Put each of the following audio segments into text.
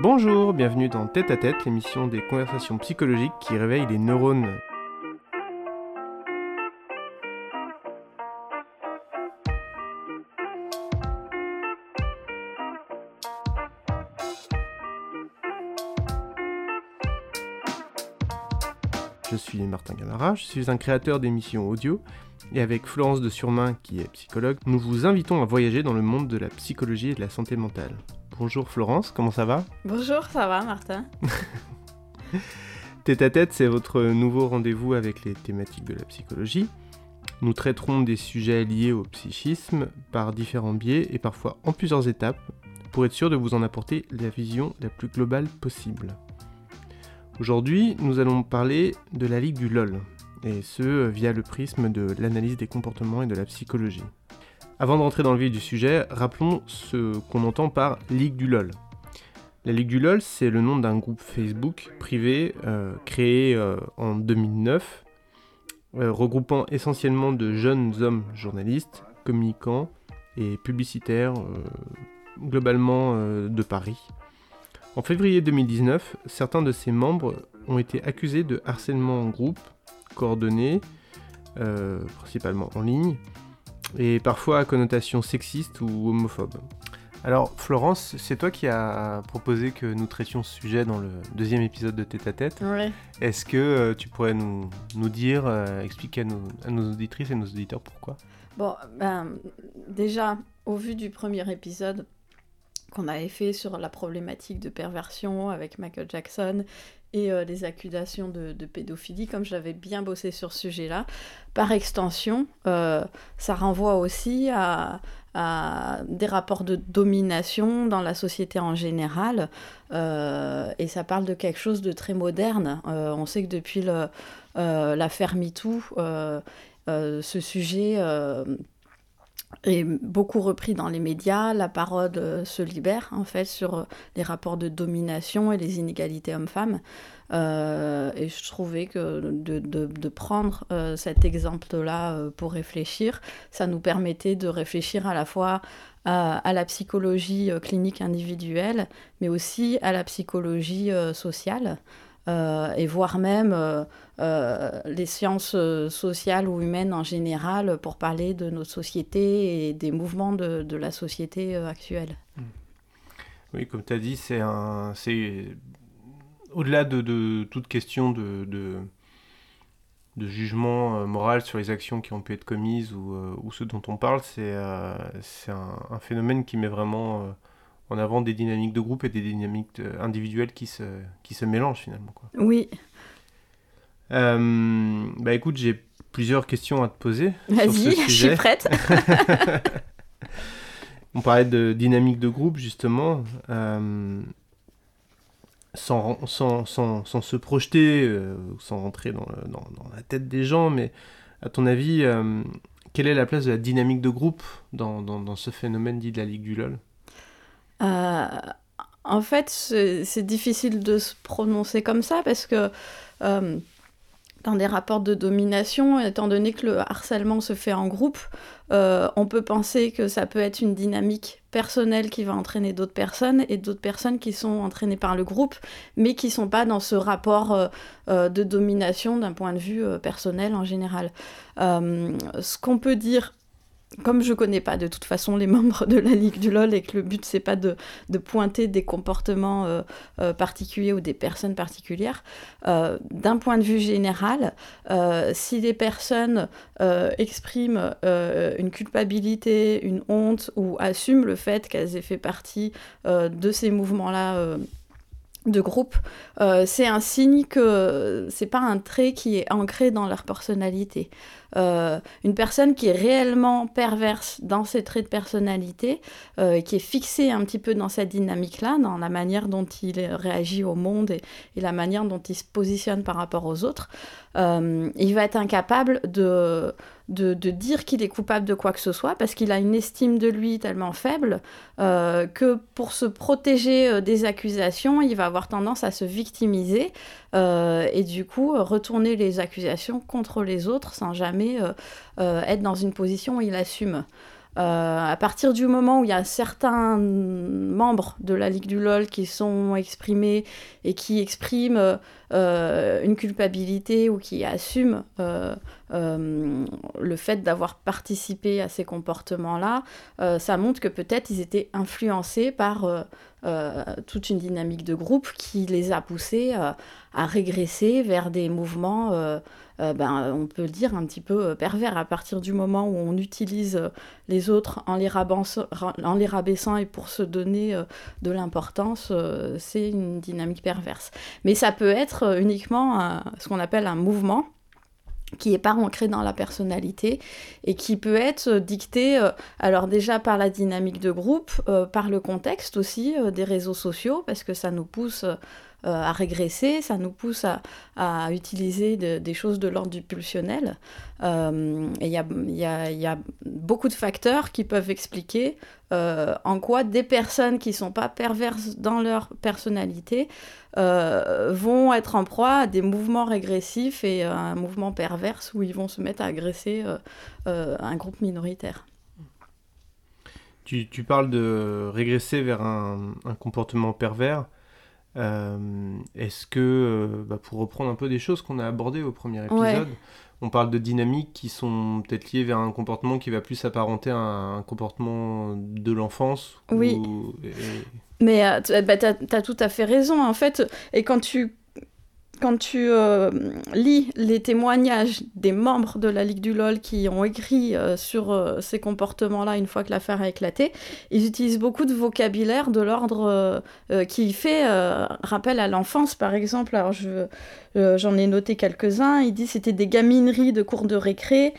Bonjour, bienvenue dans Tête à Tête, l'émission des conversations psychologiques qui réveillent les neurones. Je suis Martin Gamara, je suis un créateur d'émissions audio et avec Florence de Surmain qui est psychologue, nous vous invitons à voyager dans le monde de la psychologie et de la santé mentale. Bonjour Florence, comment ça va Bonjour, ça va Martin Tête à tête, c'est votre nouveau rendez-vous avec les thématiques de la psychologie. Nous traiterons des sujets liés au psychisme par différents biais et parfois en plusieurs étapes pour être sûr de vous en apporter la vision la plus globale possible. Aujourd'hui, nous allons parler de la Ligue du LOL, et ce via le prisme de l'analyse des comportements et de la psychologie. Avant d'entrer dans le vif du sujet, rappelons ce qu'on entend par Ligue du LOL. La Ligue du LOL, c'est le nom d'un groupe Facebook privé euh, créé euh, en 2009, euh, regroupant essentiellement de jeunes hommes journalistes, communicants et publicitaires, globalement de Paris. En février 2019, certains de ses membres ont été accusés de harcèlement en groupe, coordonné, principalement en ligne, et parfois à connotation sexiste ou homophobe. Alors Florence, c'est toi qui as proposé que nous traitions ce sujet dans le deuxième épisode de Tête à Tête. Oui. Est-ce que euh, tu pourrais nous, nous dire, euh, expliquer à nos, à nos, auditrices et nos auditeurs pourquoi? Bon, ben, déjà, au vu du premier épisode, qu'on avait fait sur la problématique de perversion avec Michael Jackson et euh, les accusations de, pédophilie, comme j'avais bien bossé sur ce sujet-là. Par extension, euh, ça renvoie aussi à, des rapports de domination dans la société en général, euh, et ça parle de quelque chose de très moderne. on sait que depuis l'affaire MeToo, ce sujet est beaucoup repris dans les médias, la parole euh, se libère en fait sur euh, les rapports de domination et les inégalités hommes-femmes. Euh, et je trouvais que de, prendre cet exemple-là pour réfléchir, ça nous permettait de réfléchir à la fois à la psychologie clinique individuelle, mais aussi à la psychologie sociale. Euh, et voire même euh, euh, les sciences sociales ou humaines en général pour parler de notre société et des mouvements de, la société actuelle. Mmh. Oui, comme tu as dit, c'est un, au-delà de, toute question de, de, jugement moral sur les actions qui ont pu être commises ou, ou ce dont on parle, c'est c'est un, un, phénomène qui met vraiment en avant des dynamiques de groupe et des dynamiques individuelles qui se, qui se mélangent finalement. Quoi. Oui. Euh, bah écoute, j'ai plusieurs questions à te poser. Vas-y, je suis prête. On parlait de dynamique de groupe justement. Euh, sans, sans, sans, sans, se projeter, euh, sans rentrer dans, dans, dans, la tête des gens, mais à ton avis, quelle est la place de la dynamique de groupe dans, dans ce phénomène dit de la Ligue du LOL? Euh, en fait, c'est difficile de se prononcer comme ça parce que euh, dans des rapports de domination, étant donné que le harcèlement se fait en groupe, euh, on peut penser que ça peut être une dynamique personnelle qui va entraîner d'autres personnes et d'autres personnes qui sont entraînées par le groupe, mais qui ne sont pas dans ce rapport de domination d'un point de vue personnel en général. ce qu'on peut dire comme je connais pas de toute façon les membres de la Ligue du LOL et que le but c'est pas de, de, pointer des comportements euh, euh, particuliers ou des personnes particulières, euh, d'un point de vue général, si des personnes expriment une culpabilité, une honte ou assument le fait qu'elles aient fait partie de ces mouvements-là de groupe, c'est un signe que c'est pas un trait qui est ancré dans leur personnalité. Euh, une personne qui est réellement perverse dans ses traits de personnalité, euh, qui est fixée un petit peu dans cette dynamique-là, dans la manière dont il réagit au monde et, la manière dont il se positionne par rapport aux autres, euh, il va être incapable de, de, dire qu'il est coupable de quoi que ce soit parce qu'il a une estime de lui tellement faible que pour se protéger des accusations, il va avoir tendance à se victimiser et du coup retourner les accusations contre les autres sans jamais euh, euh, être dans une position où il assume. À partir du moment où il y a certains membres de la Ligue du LOL qui sont exprimés et qui expriment une culpabilité ou qui assument le fait d'avoir participé à ces comportements-là, ça montre que peut-être ils étaient influencés par euh, toute une dynamique de groupe qui les a poussés euh, à régresser vers des mouvements, euh, ben, on peut le dire, un petit peu pervers. À partir du moment où on utilise les autres en les, en les rabaissant et pour se donner de l'importance, c'est une dynamique perverse. Mais ça peut être uniquement ce qu'on appelle un mouvement qui n'est pas ancré dans la personnalité et qui peut être dicté, euh, alors déjà par la dynamique de groupe, euh, par le contexte aussi euh, des réseaux sociaux, parce que ça nous pousse euh, à régresser, ça nous pousse à, utiliser des choses de l'ordre du pulsionnel. Euh, et il y a, beaucoup de facteurs qui peuvent expliquer euh, en quoi des personnes qui ne sont pas perverses dans leur personnalité vont être en proie à des mouvements régressifs et un mouvement perverse où ils vont se mettre à agresser un groupe minoritaire. Tu, parles de régresser vers un comportement pervers. Euh, est-ce que, euh, bah, pour reprendre un peu des choses qu'on a abordées au premier épisode, on parle de dynamiques qui sont peut-être liées vers un comportement qui va plus s'apparenter à un comportement de l'enfance Oui. Mais euh, bah, tu as, tout à fait raison, en fait. Et quand tu quand tu euh, lis les témoignages des membres de la Ligue du LOL qui ont écrit euh, sur euh, ces comportements-là une fois que l'affaire a éclaté, ils utilisent beaucoup de vocabulaire de l'ordre qui fait rappel à l'enfance, par exemple. Alors, je, j'en ai noté quelques-uns. Il dit c'était des gamineries de cours de récré,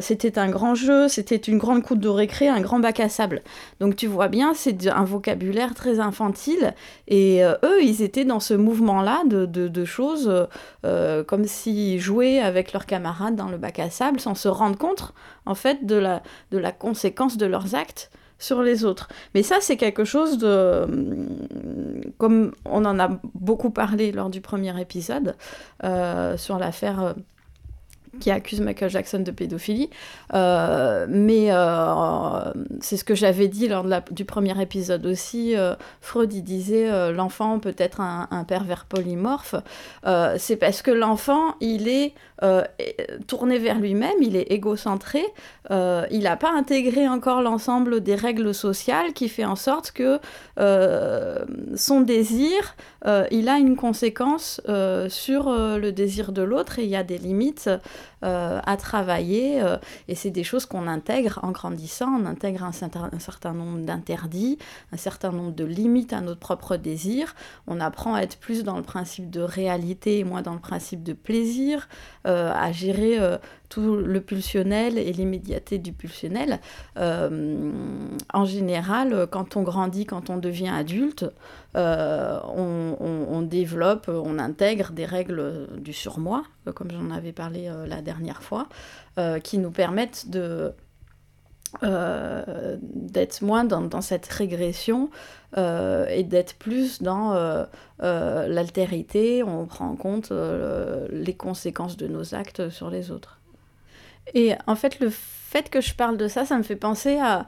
c'était un grand jeu, c'était une grande cour de récré, un grand bac à sable. Donc, tu vois bien, c'est un vocabulaire très infantile. Et eux, ils étaient dans ce mouvement-là de, de choses, euh, euh, comme s'ils jouaient avec leurs camarades dans le bac à sable sans se rendre compte, en fait, de la conséquence de leurs actes sur les autres. Mais ça, c'est quelque chose de... Comme on en a beaucoup parlé lors du premier épisode, euh, sur l'affaire qui accuse Michael Jackson de pédophilie. Euh, mais euh, c'est ce que j'avais dit lors du premier épisode aussi. Euh, Freud, disait l'enfant peut être un, un pervers polymorphe. c'est parce que l'enfant, il est tourné vers lui-même, il est égocentré, il n'a pas intégré encore l'ensemble des règles sociales qui fait en sorte que son désir, il a une conséquence sur le désir de l'autre et il y a des limites. Euh, à travailler. Euh, et c'est des choses qu'on intègre en grandissant. On intègre un, certain, un certain nombre d'interdits, un certain nombre de limites à notre propre désir. On apprend à être plus dans le principe de réalité et moins dans le principe de plaisir, euh, à gérer tout le pulsionnel et l'immédiateté du pulsionnel. en général, quand on grandit, quand on devient adulte, on, on, développe, on intègre des règles du surmoi, comme j'en avais parlé la dernière fois, euh, qui nous permettent de euh, d'être moins dans, cette régression euh, et d'être plus dans l'altérité, on prend en compte les conséquences de nos actes sur les autres. Et en fait, le fait que je parle de ça, ça me fait penser à...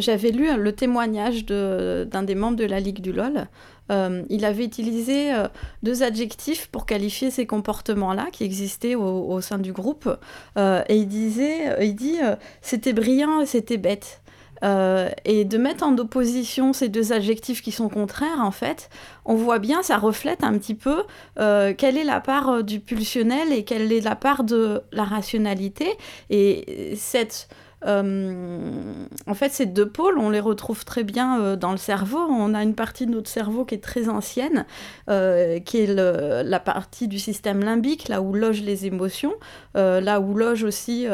J'avais lu le témoignage d'un des membres de la Ligue du LOL euh, il avait utilisé euh, deux adjectifs pour qualifier ces comportements-là qui existaient au, sein du groupe. Euh, et il disait, il dit, c'était brillant c'était bête. Et de mettre en opposition ces deux adjectifs qui sont contraires, en fait, on voit bien, ça reflète un petit peu quelle est la part du pulsionnel et quelle est la part de la rationalité. Et cette euh, en fait, ces deux pôles, on les retrouve très bien euh, dans le cerveau. On a une partie de notre cerveau qui est très ancienne, euh, qui est la partie du système limbique, là où logent les émotions, là où loge aussi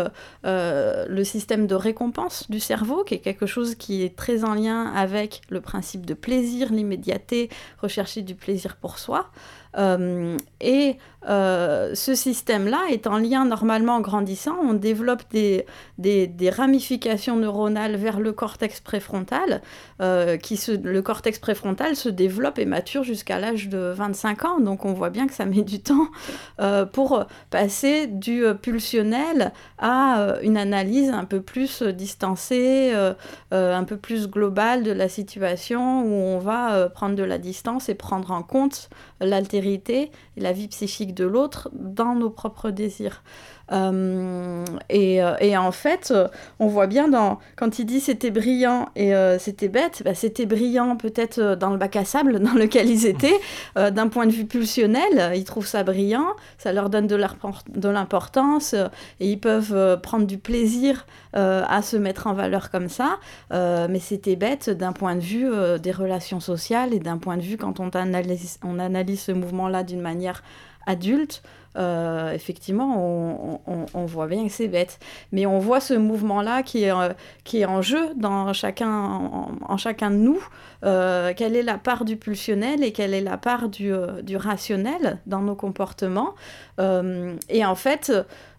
le système de récompense du cerveau, qui est quelque chose qui est très en lien avec le principe de plaisir, l'immédiateté, rechercher du plaisir pour soi. Et ce système-là est en lien normalement grandissant. On développe des, des, ramifications neuronales vers le cortex préfrontal. qui se, le cortex préfrontal se développe et mature jusqu'à l'âge de 25 ans. Donc on voit bien que ça met du temps pour passer du pulsionnel à une analyse un peu plus distancée, un peu plus globale de la situation où on va prendre de la distance et prendre en compte l'altérité et la vie psychique de l'autre dans nos propres désirs. Euh, et, euh, et, en fait, euh, on voit bien quand il dit c'était brillant et c'était bête, bah, c'était brillant peut-être dans le bac à sable dans lequel ils étaient. D'un point de vue pulsionnel, ils trouvent ça brillant, ça leur donne de l'importance et ils peuvent prendre du plaisir à se mettre en valeur comme ça. mais c'était bête d'un point de vue des relations sociales et d'un point de vue quand on analyse ce mouvement-là d'une manière adulte, euh, effectivement, on, voit bien que c'est bête. Mais on voit ce mouvement-là qui, est, euh, qui est en jeu dans chacun, en, chacun de nous. Euh, quelle est la part du pulsionnel et quelle est la part du, du rationnel dans nos comportements. et en fait,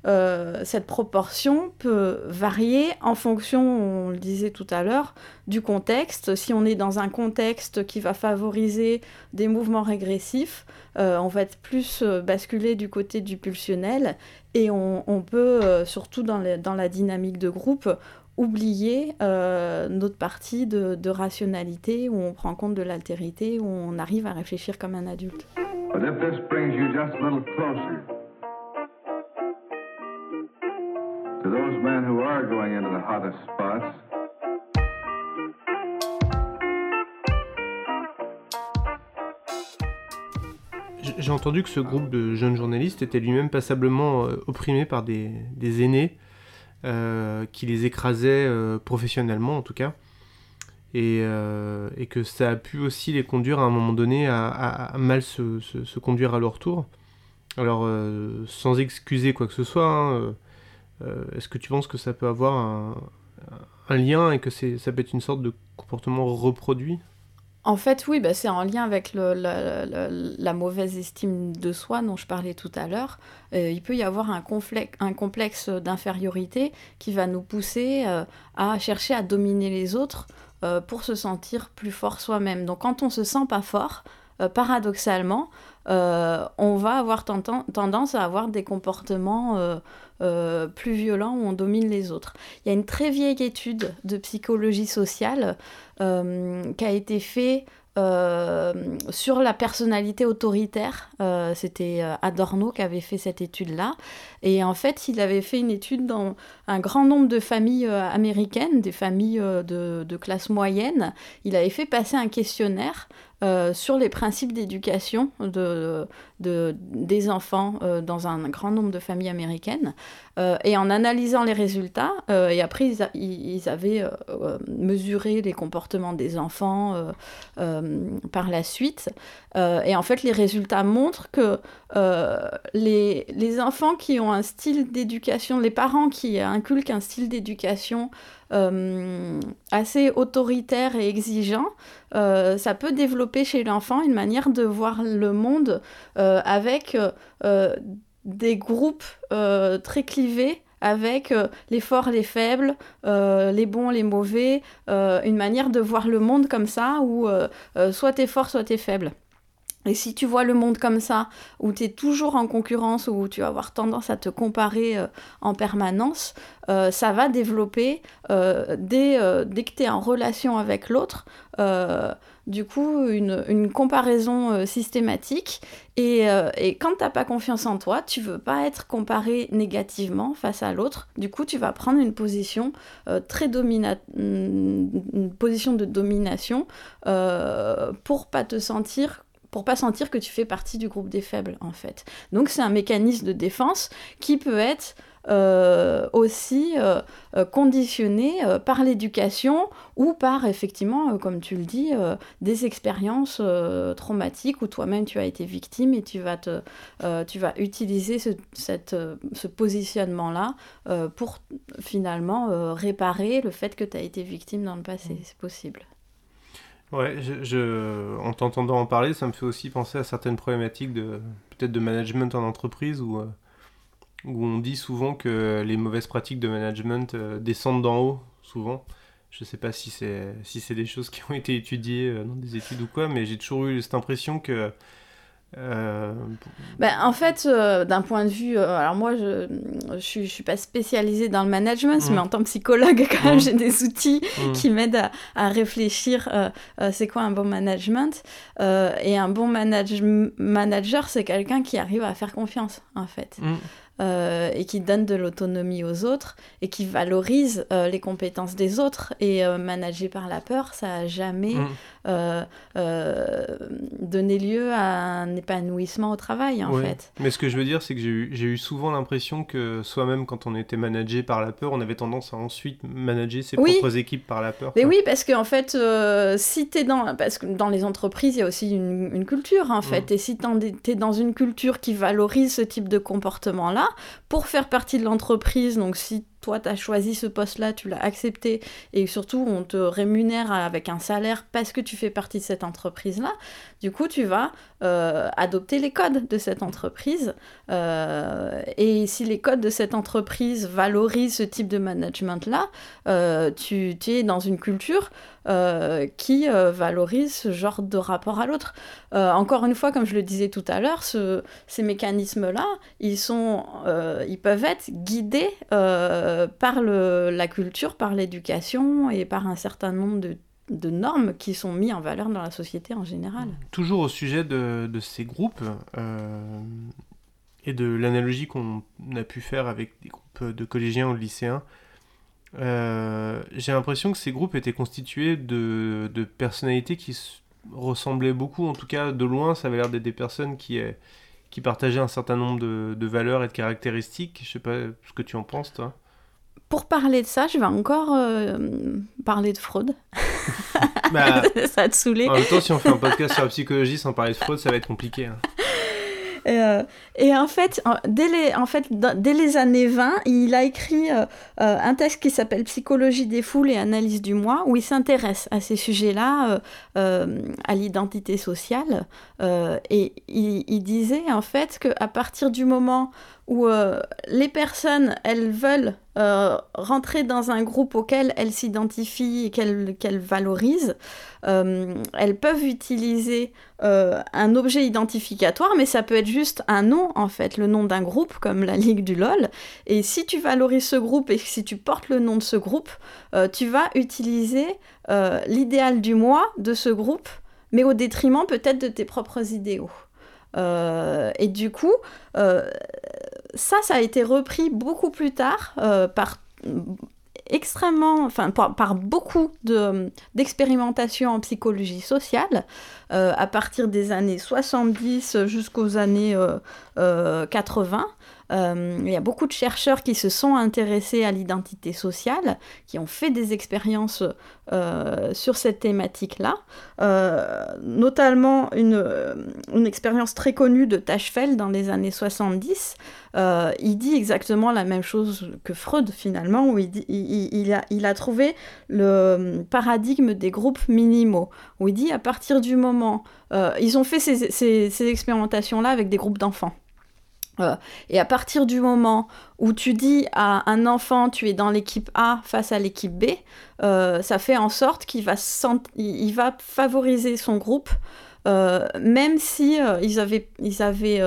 cette proportion peut varier en fonction, on le disait tout à l'heure, du contexte. Si on est dans un contexte qui va favoriser des mouvements régressifs, euh, on va être plus euh, basculé du côté du pulsionnel et on, peut, euh, surtout dans, la dynamique de groupe, oublier notre partie de, rationalité où on prend compte de l'altérité, où on arrive à réfléchir comme un adulte. J'ai entendu que ce groupe de jeunes journalistes était lui-même passablement euh, opprimé par des, aînés euh, qui les écrasaient euh, professionnellement en tout cas. Et, que ça a pu aussi les conduire à un moment donné à, mal se, conduire à leur tour. Alors, sans excuser quoi que ce soit, hein, est-ce que tu penses que ça peut avoir un, un lien et que ça peut être une sorte de comportement reproduit? En fait, oui, bah, c'est en lien avec la, mauvaise estime de soi dont je parlais tout à l'heure. Euh, il peut y avoir un, complexe d'infériorité qui va nous pousser euh, à chercher à dominer les autres euh, pour se sentir plus fort soi-même. Donc quand on se sent pas fort, paradoxalement, on va avoir tendance à avoir des comportements plus violents où on domine les autres. Il y a une très vieille étude de psychologie sociale euh, qui a été fait euh, sur la personnalité autoritaire. Euh, c'était Adorno qui avait fait cette étude-là. Et en fait, il avait fait une étude dans un grand nombre de familles américaines, des familles de, classe moyenne. Il avait fait passer un questionnaire sur les principes d'éducation de, de, des enfants dans un grand nombre de familles américaines. et en analysant les résultats, et après ils, ils avaient mesuré les comportements des enfants euh, euh, par la suite. Euh, et en fait, les résultats montrent que les, les, enfants qui ont un style d'éducation, les parents qui inculquent un style d'éducation assez autoritaire et exigeant, ça peut développer chez l'enfant une manière de voir le monde avec des groupes très clivés avec euh, les forts, les faibles, euh, les bons, les mauvais, euh, une manière de voir le monde comme ça où soit t'es fort, soit t'es faible. Et si tu vois le monde comme ça, où tu es toujours en concurrence, où tu vas avoir tendance à te comparer en permanence, ça va développer, dès, dès, que tu es en relation avec l'autre, du coup une, comparaison euh, systématique. Et, euh, et quand tu n'as pas confiance en toi, tu veux pas être comparé négativement face à l'autre. Du coup, tu vas prendre une position euh, très dominante, une position de domination pour pas te sentir pour pas sentir que tu fais partie du groupe des faibles en fait. Donc c'est un mécanisme de défense qui peut être euh, aussi euh, euh, conditionné par l'éducation ou par effectivement, comme tu le dis, des expériences traumatiques où toi-même tu as été victime et tu vas, te, tu vas utiliser ce, cette, ce positionnement-là pour finalement réparer le fait que tu as été victime dans le passé. C'est possible. Ouais, je, en t'entendant en parler, ça me fait aussi penser à certaines problématiques de peut-être de management en entreprise où, où on dit souvent que les mauvaises pratiques de management descendent d'en haut, souvent. Je sais pas si c'est si c'est des choses qui ont été étudiées dans des études ou quoi, mais j'ai toujours eu cette impression que euh, ben, en fait, euh, d'un point de vue, euh, alors moi, je, je, suis, je suis pas spécialisée dans le management, mais mm. en tant que psychologue, quand même, mm. j'ai des outils mm. qui m'aident à, à, réfléchir. c'est quoi un bon management Et un bon manage manager, c'est quelqu'un qui arrive à faire confiance, en fait. Euh, et qui donne de l'autonomie aux autres et qui valorise euh, les compétences des autres. Et euh, manager par la peur, ça n'a jamais mm. donné lieu à un épanouissement au travail, en fait. Mais ce que je veux dire, c'est que j'ai eu, eu, souvent l'impression que soi-même, quand on était managé par la peur, on avait tendance à ensuite manager ses propres équipes par la peur. Mais oui, parce qu'en en fait, si tu es dans... Parce que dans les entreprises, il y a aussi une, une culture, en fait. Mm. Et si tu es dans une culture qui valorise ce type de comportement-là, pour faire partie de l'entreprise. Donc si toi, tu as choisi ce poste-là, tu l'as accepté, et surtout, on te rémunère avec un salaire parce que tu fais partie de cette entreprise-là, du coup, tu vas euh, adopter les codes de cette entreprise. Euh, et si les codes de cette entreprise valorisent ce type de management-là, euh, tu, es dans une culture qui valorise ce genre de rapport à l'autre. encore une fois, comme je le disais tout à l'heure, ce, ces mécanismes-là, ils, sont, ils peuvent être guidés par le, la culture, par l'éducation et par un certain nombre de normes qui sont mises en valeur dans la société en général. Toujours au sujet de, ces groupes euh, et de l'analogie qu'on a pu faire avec des groupes de collégiens ou de lycéens, euh, j'ai l'impression que ces groupes étaient constitués de, personnalités qui ressemblaient beaucoup, en tout cas de loin, ça avait l'air d'être des personnes qui, qui partageaient un certain nombre de, de valeurs et de caractéristiques. Je sais pas ce que tu en penses, toi pour parler de ça, je vais encore euh, parler de fraude. Bah, ça va te saouler. En même temps, si on fait un podcast sur la psychologie sans parler de fraude, ça va être compliqué. Hein. Euh, et, en fait, dès les, en fait, dès les années 20, il a écrit euh, un texte qui s'appelle Psychologie des foules et analyse du moi, où il s'intéresse à ces sujets-là, à l'identité sociale. et il, il, disait en fait qu'à partir du moment où euh, les personnes, elles veulent euh, rentrer dans un groupe auquel elles s'identifient et qu'elles valorisent. Euh, elles peuvent utiliser un objet identificatoire, mais ça peut être juste un nom, en fait, le nom d'un groupe, comme la Ligue du LOL. Et si tu valorises ce groupe et si tu portes le nom de ce groupe, tu vas utiliser l'idéal du moi de ce groupe, mais au détriment peut-être de tes propres idéaux. Et du coup, ça, ça a été repris beaucoup plus tard euh, par extrêmement, enfin par, beaucoup d'expérimentations en psychologie sociale, euh, à partir des années 70 jusqu'aux années 80. Euh, il y a beaucoup de chercheurs qui se sont intéressés à l'identité sociale, qui ont fait des expériences euh, sur cette thématique-là, euh, notamment une, expérience très connue de Tachfeld dans les années 70. il dit exactement la même chose que Freud finalement, où il, a, trouvé le paradigme des groupes minimaux, où il dit à partir du moment... ils ont fait ces expérimentations-là avec des groupes d'enfants. Euh, et à partir du moment où tu dis à un enfant tu es dans l'équipe A face à l'équipe B, euh, ça fait en sorte qu'il va, favoriser son groupe, euh, même si ils avaient, ils avaient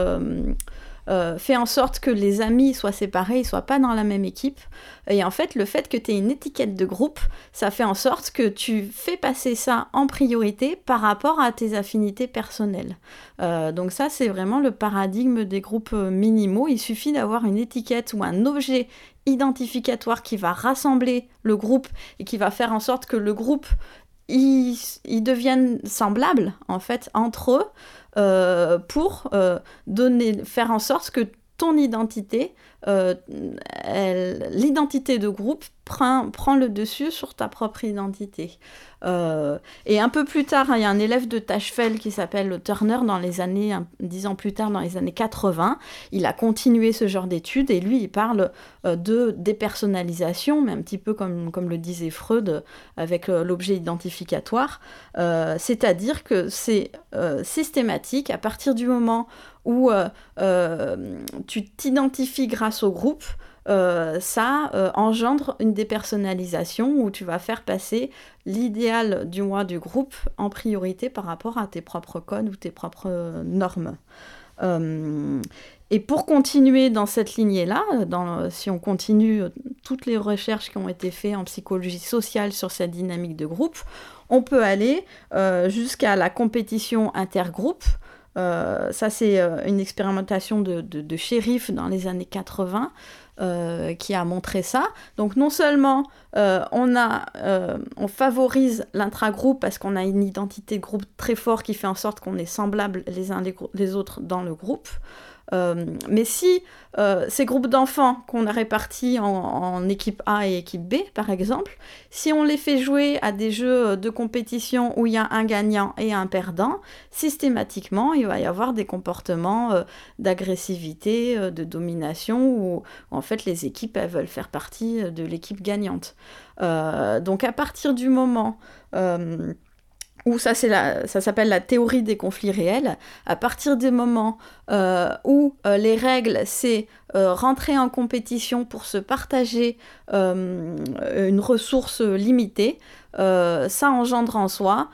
euh, fait en sorte que les amis soient séparés, ils soient pas dans la même équipe. Et en fait, le fait que tu aies une étiquette de groupe, ça fait en sorte que tu fais passer ça en priorité par rapport à tes affinités personnelles. Euh, donc ça, c'est vraiment le paradigme des groupes minimaux. Il suffit d'avoir une étiquette ou un objet identificatoire qui va rassembler le groupe et qui va faire en sorte que le groupe ils, deviennent semblables en fait entre eux euh, pour euh, donner, faire en sorte que identité, euh, l'identité de groupe prend, le dessus sur ta propre identité. Euh, et un peu plus tard, hein, il y a un élève de Tachfel qui s'appelle Turner dans les années, dix ans plus tard, dans les années 80. Il a continué ce genre d'études et lui, il parle euh, de dépersonnalisation, mais un petit peu comme, comme le disait Freud avec l'objet identificatoire. C'est-à-dire que c'est systématique à partir du moment où tu t'identifies grâce au groupe. Euh, ça euh, engendre une dépersonnalisation où tu vas faire passer l'idéal du moi du groupe en priorité par rapport à tes propres codes ou tes propres euh, normes. et pour continuer dans cette lignée-là, si on continue toutes les recherches qui ont été faites en psychologie sociale sur cette dynamique de groupe, on peut aller jusqu'à la compétition intergroupe. Ça, c'est une expérimentation de, de, de shérif dans les années 80. Euh, qui a montré ça. Donc non seulement euh, on, a, euh, on favorise l'intragroupe parce qu'on a une identité de groupe très forte qui fait en sorte qu'on est semblables les uns les autres dans le groupe, euh, mais si euh, ces groupes d'enfants qu'on a répartis en, équipe A et équipe B, par exemple, si on les fait jouer à des jeux de compétition où il y a un gagnant et un perdant, systématiquement, il va y avoir des comportements euh, d'agressivité, de domination, où, en fait les équipes elles veulent faire partie de l'équipe gagnante. donc à partir du moment où ça, ça s'appelle la théorie des conflits réels. À partir des moments euh, où euh, les règles, c'est euh, rentrer en compétition pour se partager une ressource limitée, ça engendre en soi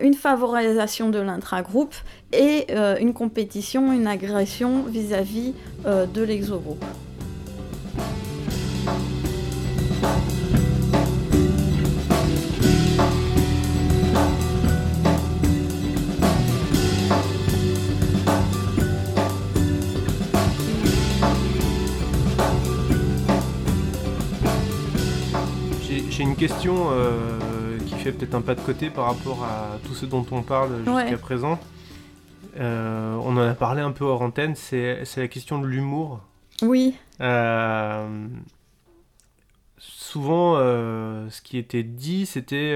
une favorisation de l'intragroupe et une compétition, une agression vis-à-vis -vis, de l'exogroupe. J'ai une question euh, qui fait peut-être un pas de côté par rapport à tout ce dont on parle jusqu'à présent. Euh, on en a parlé un peu hors antenne, c'est la question de l'humour. Oui. Euh, souvent, ce qui était dit, c'était.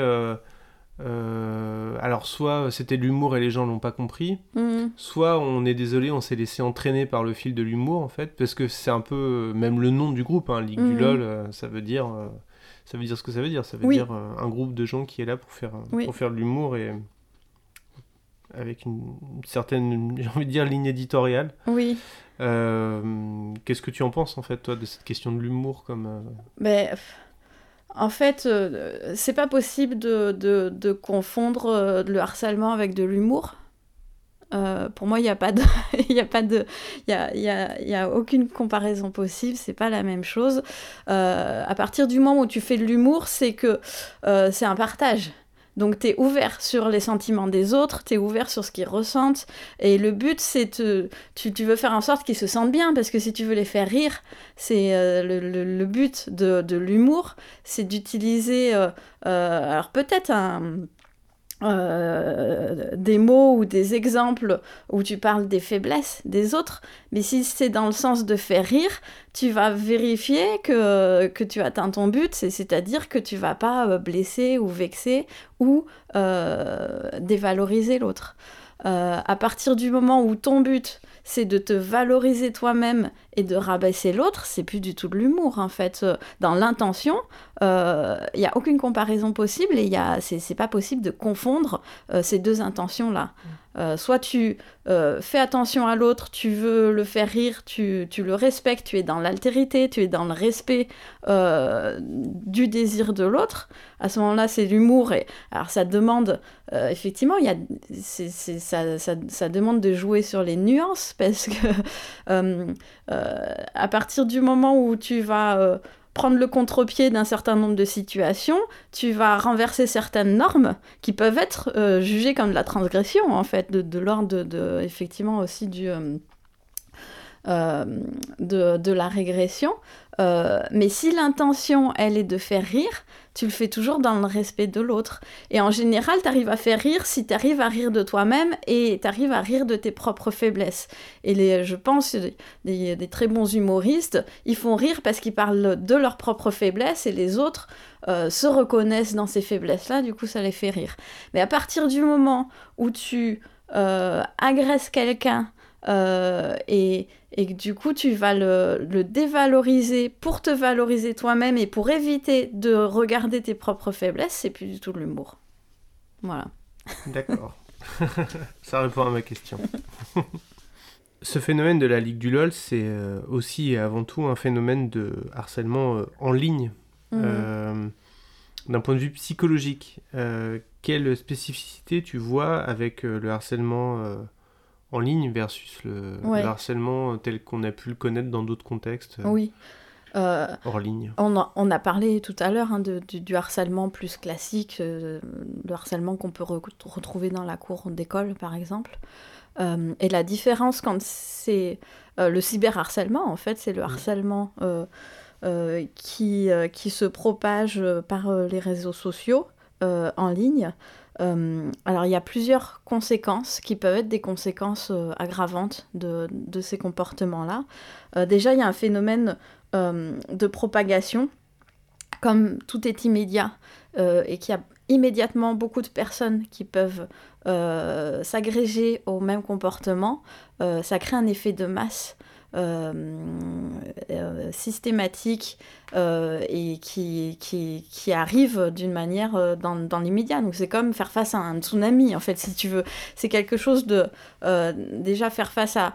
alors, soit c'était l'humour et les gens l'ont pas compris, mhm. soit on est désolé, on s'est laissé entraîner par le fil de l'humour en fait, parce que c'est un peu même le nom du groupe, hein, Ligue du mhm. LOL, ça veut dire ça veut dire ce que ça veut dire. Ça veut dire euh, un groupe de gens qui est là pour faire, pour faire de l'humour et avec une, certaine, j'ai envie de dire, ligne éditoriale. Oui. Euh, qu'est-ce que tu en penses, en fait, toi, de cette question de l'humour comme... Euh, ben, en fait, c'est pas possible de, de, de confondre le harcèlement avec de l'humour. Euh, pour moi, il n'y a pas de, il a de, y a, y a, y a, aucune comparaison possible. C'est pas la même chose. Euh, à partir du moment où tu fais de l'humour, c'est que euh, c'est un partage. Donc tu es ouvert sur les sentiments des autres, tu es ouvert sur ce qu'ils ressentent. Et le but, c'est tu, tu, veux faire en sorte qu'ils se sentent bien, parce que si tu veux les faire rire, c'est le, but de l'humour, c'est d'utiliser, alors peut-être un euh, des mots ou des exemples où tu parles des faiblesses des autres, mais si c'est dans le sens de faire rire, tu vas vérifier que, que tu atteins ton but, c'est-à-dire que tu vas pas euh, blesser ou vexer ou euh, dévaloriser l'autre. à partir du moment où ton but c'est de te valoriser toi-même et de rabaisser l'autre, c'est plus du tout de l'humour en fait. Dans l'intention, il euh, n'y a aucune comparaison possible et c'est pas possible de confondre euh, ces deux intentions-là. Mm. Euh, soit tu fais attention à l'autre, tu veux le faire rire, tu, tu, le respectes, tu es dans l'altérité, tu es dans le respect du désir de l'autre. À ce moment-là, c'est l'humour. Et alors, ça demande, effectivement, y a, ça, ça, ça, demande de jouer sur les nuances parce que à partir du moment où tu vas prendre le contre-pied d'un certain nombre de situations, tu vas renverser certaines normes qui peuvent être euh, jugées comme de la transgression, en fait, de, l'ordre de, effectivement aussi du, euh, euh, de, la régression. mais si l'intention, elle est de faire rire, tu le fais toujours dans le respect de l'autre. Et en général, tu arrives à faire rire si tu arrives à rire de toi-même et tu arrives à rire de tes propres faiblesses. Et les, je pense, des, très bons humoristes, ils font rire parce qu'ils parlent de leurs propres faiblesses et les autres euh, se reconnaissent dans ces faiblesses-là, du coup ça les fait rire. Mais à partir du moment où tu euh, agresses quelqu'un euh, et, et que du coup tu vas le, le dévaloriser pour te valoriser toi-même et pour éviter de regarder tes propres faiblesses, c'est plus du tout de l'humour. Voilà. D'accord. Ça répond à ma question. Ce phénomène de la Ligue du LOL, c'est euh, aussi et avant tout un phénomène de harcèlement euh, en ligne. Mhm. Euh, D'un point de vue psychologique, euh, quelle spécificité tu vois avec le harcèlement en ligne versus le, Ouais. le harcèlement tel qu'on a pu le connaître dans d'autres contextes euh, Oui. Euh, hors ligne On, a, on a parlé tout à l'heure hein, du, du harcèlement plus classique, euh, le harcèlement qu'on peut re- retrouver dans la cour d'école, par exemple. Euh, et la différence quand c'est euh, le cyberharcèlement, en fait, c'est le harcèlement euh, euh, qui, euh, qui se propage euh, par euh, les réseaux sociaux euh, en ligne. Euh, alors, il y a plusieurs conséquences qui peuvent être des conséquences euh, aggravantes de, ces comportements-là. Euh, déjà, il y a un phénomène de propagation. Comme tout est immédiat et qu'il y a immédiatement beaucoup de personnes qui peuvent s'agréger au même comportement, ça crée un effet de masse systématique euh, et qui, arrive d'une manière euh, dans, l'immédiat. Donc c'est comme faire face à un tsunami, en fait, si tu veux. C'est quelque chose de... euh, déjà faire face à...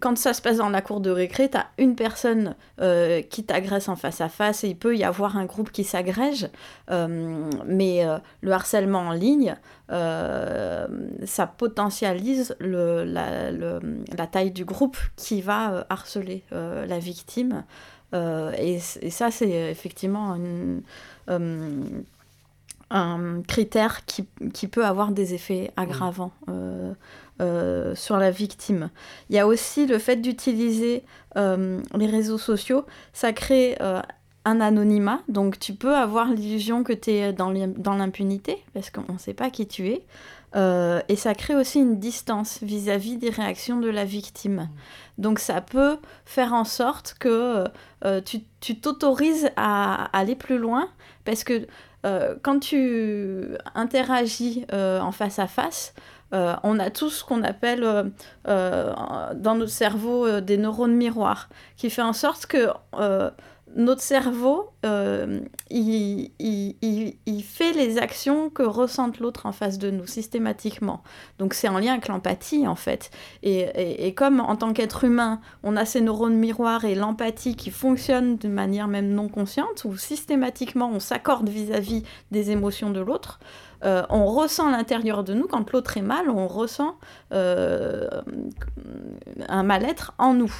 Quand ça se passe dans la cour de récré, tu as une personne euh, qui t'agresse en face à face et il peut y avoir un groupe qui s'agrège. Euh, mais euh, le harcèlement en ligne, ça potentialise la, le- la taille du groupe qui va harceler la victime. Et, ça, c'est effectivement un critère qui, peut avoir des effets aggravants euh, sur la victime. Il y a aussi le fait d'utiliser euh, les réseaux sociaux, ça crée euh, un anonymat, donc tu peux avoir l'illusion que tu es dans l'im- dans l'impunité, parce qu'on ne sait pas qui tu es. Et ça crée aussi une distance vis-à-vis des réactions de la victime. Donc ça peut faire en sorte que tu t'autorises à aller plus loin, parce que quand tu interagis en face à face, euh, on a tout ce qu'on appelle euh, euh, dans notre cerveau des neurones miroirs, qui fait en sorte que notre cerveau, il, il- il- fait les actions que ressente l'autre en face de nous systématiquement. Donc c'est en lien avec l'empathie en fait. Et, et- et comme en tant qu'être humain, on a ces neurones miroirs et l'empathie qui fonctionnent de manière même non consciente, où systématiquement on s'accorde vis-à-vis des émotions de l'autre, euh, on ressent l'intérieur de nous, quand l'autre est mal, on ressent euh, un mal-être en nous.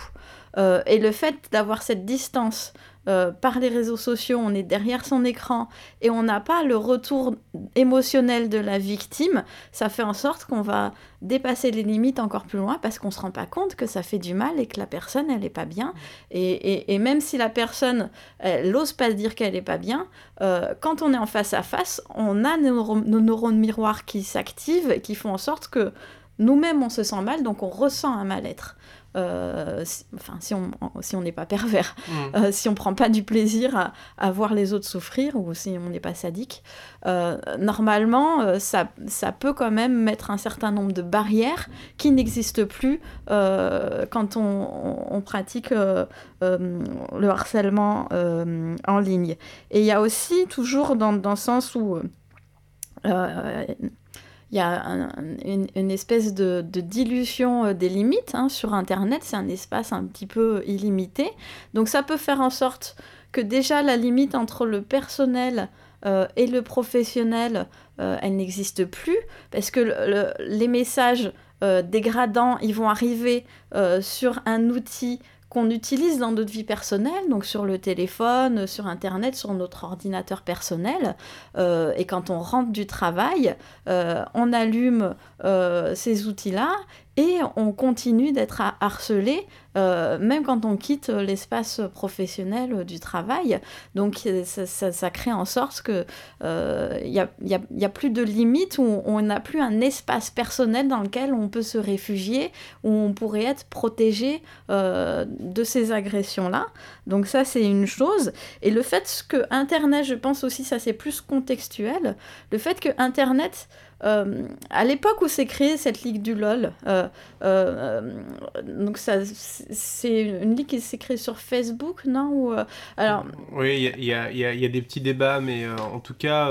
Euh, et le fait d'avoir cette distance euh, par les réseaux sociaux, on est derrière son écran et on n'a pas le retour émotionnel de la victime, ça fait en sorte qu'on va dépasser les limites encore plus loin parce qu'on ne se rend pas compte que ça fait du mal et que la personne, elle n'est pas bien. Et, même si la personne, elle n'ose pas dire qu'elle n'est pas bien, euh, quand on est en face à face, on a nos, nos neurones miroirs qui s'activent et qui font en sorte que nous-mêmes, on se sent mal, donc on ressent un mal-être. Euh, si- enfin, si on si on n'est pas pervers, Mm. euh, si on prend pas du plaisir à, à voir les autres souffrir ou si on n'est pas sadique, euh, normalement, ça, ça peut quand même mettre un certain nombre de barrières qui n'existent plus quand on, on- on pratique le harcèlement en ligne. Et il y a aussi toujours dans, dans le sens où euh, il y a un- une, espèce de, dilution euh, des limites. hein. Sur Internet, c'est un espace un petit peu illimité. Donc ça peut faire en sorte que déjà la limite entre le personnel euh, et le professionnel, euh, elle n'existe plus, parce que le- le- les messages dégradants, ils vont arriver sur un outil qu'on utilise dans notre vie personnelle, donc sur le téléphone, sur Internet, sur notre ordinateur personnel. Euh, et quand on rentre du travail, euh, on allume euh, ces outils-là et on continue d'être harcelé euh, même quand on quitte l'espace professionnel du travail. Donc ça, crée en sorte que il euh, n'y a, y a, plus de limites, où on n'a plus un espace personnel dans lequel on peut se réfugier, où on pourrait être protégé euh, de ces agressions-là. Donc ça, c'est une chose. Et le fait que Internet, je pense aussi, ça c'est plus contextuel, le fait que Internet euh, à l'époque où s'est créée cette ligue du LOL, euh, euh, donc ça, c'est une ligue qui s'est créée sur Facebook, non Ou, alors... Oui, il y, y, y a, des petits débats, mais en tout cas,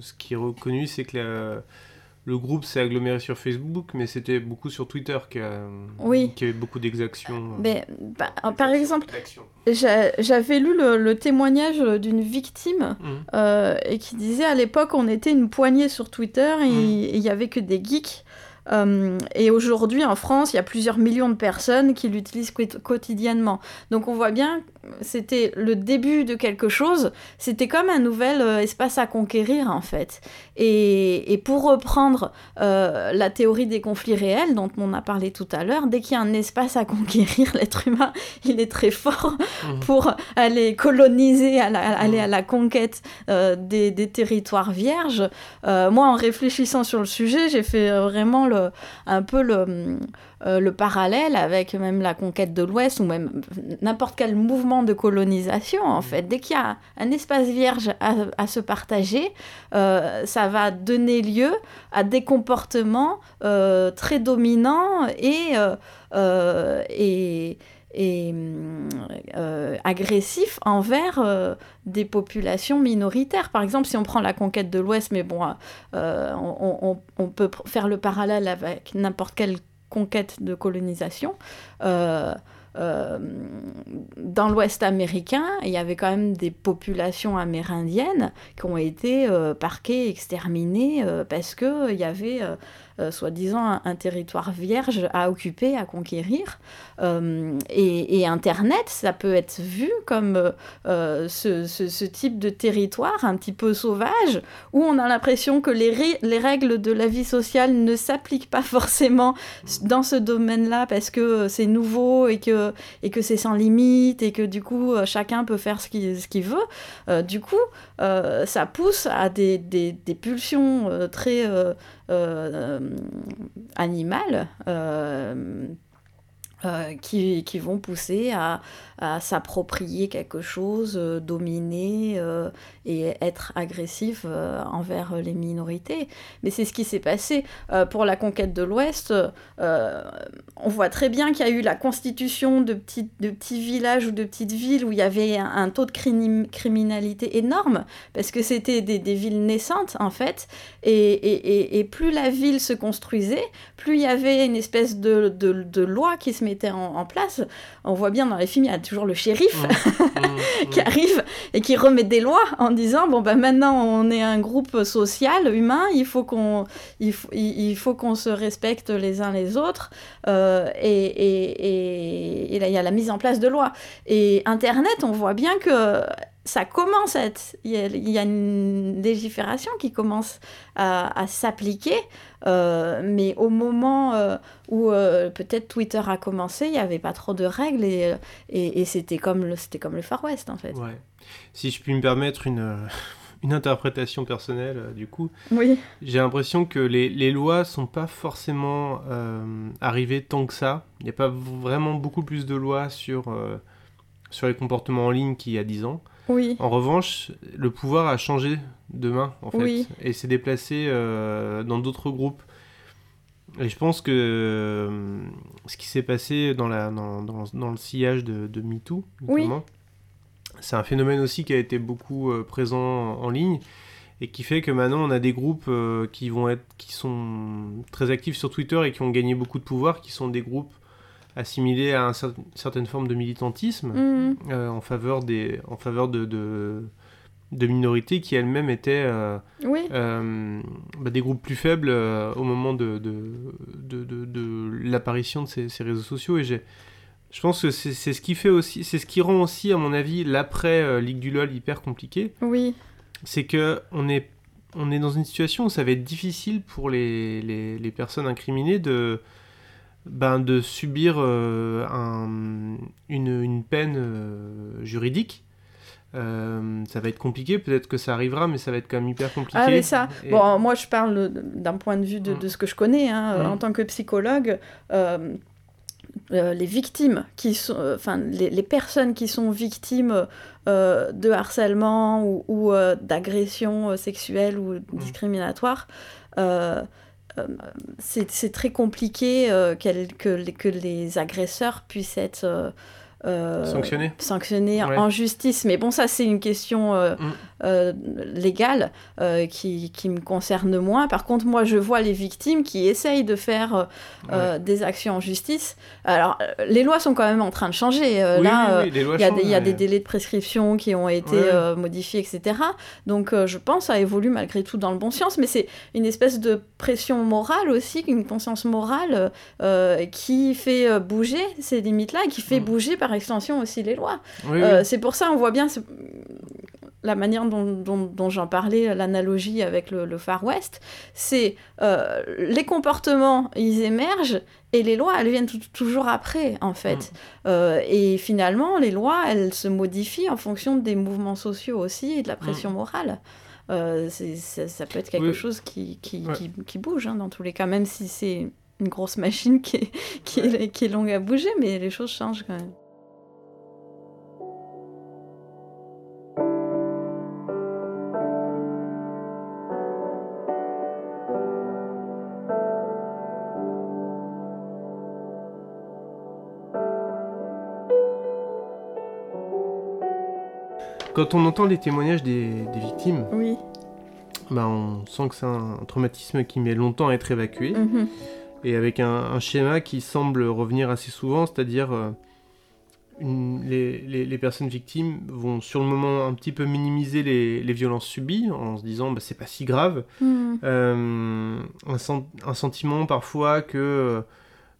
ce qui est reconnu, c'est que le groupe s'est aggloméré sur Facebook, mais c'était beaucoup sur Twitter qu'il y, avait beaucoup d'exactions. Mais, bah, par exemple, j'avais lu le, témoignage d'une victime mmh. euh, et qui disait à l'époque on était une poignée sur Twitter et mmh. il n'y avait que des geeks. Euh, et aujourd'hui, en France, il y a plusieurs millions de personnes qui l'utilisent quotidiennement. Donc on voit bien, c'était le début de quelque chose. C'était comme un nouvel euh, espace à conquérir, en fait. Et, et pour reprendre euh, la théorie des conflits réels dont on a parlé tout à l'heure, dès qu'il y a un espace à conquérir, l'être humain, il est très fort mmh. pour aller coloniser, aller à la conquête des, des, territoires vierges. moi, en réfléchissant sur le sujet, j'ai fait vraiment un peu euh, le, parallèle avec même la conquête de l'Ouest ou même n'importe quel mouvement de colonisation, en fait. Dès qu'il y a un espace vierge à, se partager, euh, ça va donner lieu à des comportements euh, très dominants et et euh, agressif envers euh, des populations minoritaires. Par exemple, si on prend la conquête de l'Ouest, mais bon, euh, on, on, peut faire le parallèle avec n'importe quelle conquête de colonisation. Dans l'Ouest américain, il y avait quand même des populations amérindiennes qui ont été parquées, exterminées, parce qu'il y avait euh, soi-disant un, territoire vierge à occuper, à conquérir. Euh, et, Internet, ça peut être vu comme euh, ce, type de territoire un petit peu sauvage, où on a l'impression que les, les, règles de la vie sociale ne s'appliquent pas forcément dans ce domaine-là parce que c'est nouveau et que, et que c'est sans limite et que du coup chacun peut faire ce qu'il veut. du coup, ça pousse à des, des, pulsions très animal euh, qui, qui, vont pousser à, à s'approprier quelque chose, euh, dominer euh, et être agressif envers les minorités. Mais c'est ce qui s'est passé pour la conquête de l'Ouest. on voit très bien qu'il y a eu la constitution de petits, de petits villages ou de petites villes où il y avait un, taux de criminalité énorme, parce que c'était des, des, villes naissantes en fait. Et, et, et, plus la ville se construisait, plus il y avait une espèce de, de, de loi qui se mettait était en, place. On voit bien dans les films, il y a toujours le shérif mmh. Mmh. qui arrive et qui remet des lois en disant bon ben maintenant on est un groupe social humain, il faut qu'on il, il, faut qu'on se respecte les uns les autres euh, et, et, et, là il y a la mise en place de lois. Et Internet, on voit bien que ça commence à être. Il y, a, une légifération qui commence à, s'appliquer, euh, mais au moment euh, où euh, peut-être Twitter a commencé, il n'y avait pas trop de règles et, et, c'était comme, le, comme le Far West en fait. Ouais. Si je puis me permettre une, une interprétation personnelle, du coup, oui. j'ai l'impression que les, les lois sont pas forcément arrivées tant que ça. Il n'y a pas vraiment beaucoup plus de lois sur, sur les comportements en ligne qu'il y a 10 ans. En revanche, le pouvoir a changé de main, en fait, et s'est déplacé euh, dans d'autres groupes. Et je pense que euh, ce qui s'est passé dans, la, dans, dans, le sillage de, de MeToo, notamment, c'est un phénomène aussi qui a été beaucoup euh, présent en, ligne et qui fait que maintenant on a des groupes qui vont être qui sont très actifs sur Twitter et qui ont gagné beaucoup de pouvoir, qui sont des groupes assimilé à une certaine forme de militantisme mhm. euh, en faveur, des, en faveur de, de, minorités qui elles-mêmes étaient euh, euh, bah, des groupes plus faibles au moment de, de, de l'apparition de ces, ces, réseaux sociaux. Et je pense que c'est, ce qui fait aussi, c'est ce qui rend aussi, à mon avis, l'après Ligue du LOL hyper compliqué. Oui. C'est que on est on est dans une situation où ça va être difficile pour les, les, personnes incriminées de, ben, de subir euh, un, une, une, peine euh, juridique. Euh, ça va être compliqué, peut-être que ça arrivera, mais ça va être quand même hyper compliqué. Ah, mais ça, bon, moi je parle d'un point de vue de, mm. ce que je connais, hein, mm. en tant que psychologue. les victimes qui sont, enfin les, les, personnes qui sont victimes euh, de harcèlement ou, ou euh, d'agression euh, sexuelle ou mmh. C'est très compliqué que, que, les agresseurs puissent être euh, sanctionné, en justice. Mais bon, ça, c'est une question euh, mm. euh, légale qui, qui, me concerne moins. Par contre, moi, je vois les victimes qui essayent de faire des actions en justice. Alors, les lois sont quand même en train de changer. là, il y, y, a des délais de prescription qui ont été modifiés, etc. Donc, je pense, ça évolue malgré tout dans le bon sens. Mais c'est une espèce de pression morale aussi, une conscience morale qui fait bouger ces limites-là et qui fait mm. bouger, par extension aussi les lois. Euh, c'est pour ça, on voit bien la manière dont, j'en parlais, l'analogie avec le, Far West, c'est euh, les comportements, ils émergent et les lois, elles viennent toujours après, en fait. Mm. Euh, et finalement, les lois, elles se modifient en fonction des mouvements sociaux aussi et de la pression mm. morale. ça, peut être quelque chose qui, qui, qui, bouge hein, dans tous les cas, même si c'est une grosse machine qui est, qui, est, qui est longue à bouger, mais les choses changent quand même. Quand on entend les témoignages des, victimes, oui. bah on sent que c'est un, traumatisme qui met longtemps à être évacué. Mhm. Et avec un, schéma qui semble revenir assez souvent, c'est-à-dire euh, les, personnes victimes vont sur le moment un petit peu minimiser les, violences subies en se disant bah, c'est pas si grave. Mhm. Euh, un, sentiment parfois que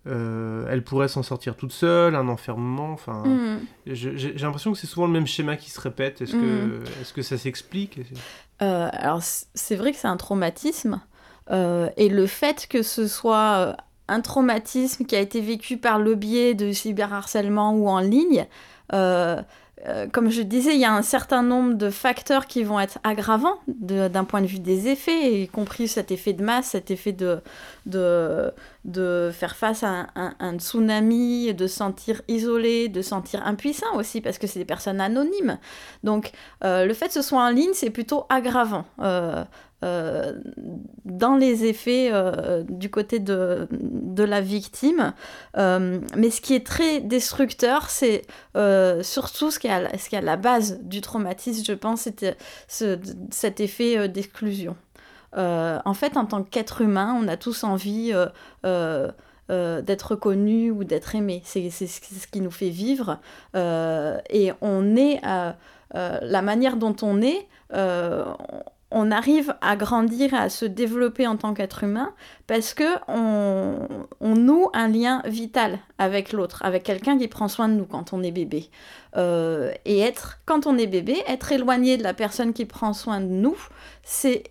euh, elle pourrait s'en sortir toute seule, un enfermement. Enfin, mm. j'ai l'impression que c'est souvent le même schéma qui se répète. Est-ce que, mm. est que ça s'explique? Euh, Alors, c'est vrai que c'est un traumatisme. Euh, et le fait que ce soit un traumatisme qui a été vécu par le biais de cyberharcèlement ou en ligne, comme je disais, il y a un certain nombre de facteurs qui vont être aggravants d'un point de vue des effets, y compris cet effet de masse, cet effet de, de, de faire face à un, tsunami, de sentir isolé, de sentir impuissant aussi, parce que c'est des personnes anonymes. Donc euh, le fait que ce soit en ligne, c'est plutôt aggravant. Euh, euh, dans les effets du côté de, la victime. Mais ce qui est très destructeur, c'est surtout ce qui, est à, ce qui est à la base du traumatisme, je pense, c'était ce, cet effet d'exclusion. En fait, en tant qu'être humain, on a tous envie d'être reconnu ou d'être aimé. C'est ce qui nous fait vivre. et on est, la manière dont on est, on arrive à grandir à se développer en tant qu'être humain parce que on, noue un lien vital avec l'autre, avec quelqu'un qui prend soin de nous quand on est bébé. Euh, et être, quand on est bébé, être éloigné de la personne qui prend soin de nous, c'est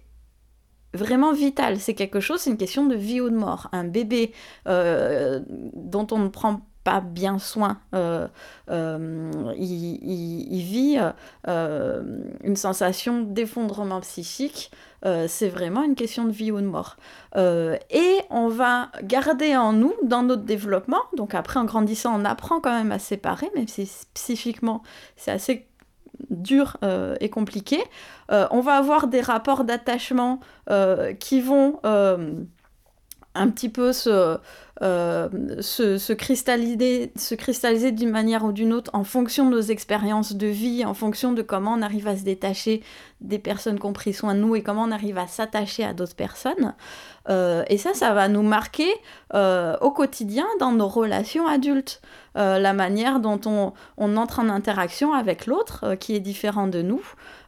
vraiment vital. C'est quelque chose, c'est une question de vie ou de mort. Un bébé euh, dont on ne prend pas bien soin. Euh, euh, il, vit euh, une sensation d'effondrement psychique. c'est vraiment une question de vie ou de mort. et on va garder en nous, dans notre développement, donc après en grandissant, on apprend quand même à séparer, même si psychiquement c'est assez dur et compliqué. on va avoir des rapports d'attachement qui vont un petit peu se, euh, se, cristalliser, se cristalliser d'une manière ou d'une autre en fonction de nos expériences de vie, en fonction de comment on arrive à se détacher des personnes qui ont pris soin de nous et comment on arrive à s'attacher à d'autres personnes. Euh, et ça, ça va nous marquer euh, au quotidien dans nos relations adultes. la manière dont on, on, entre en interaction avec l'autre qui est différent de nous.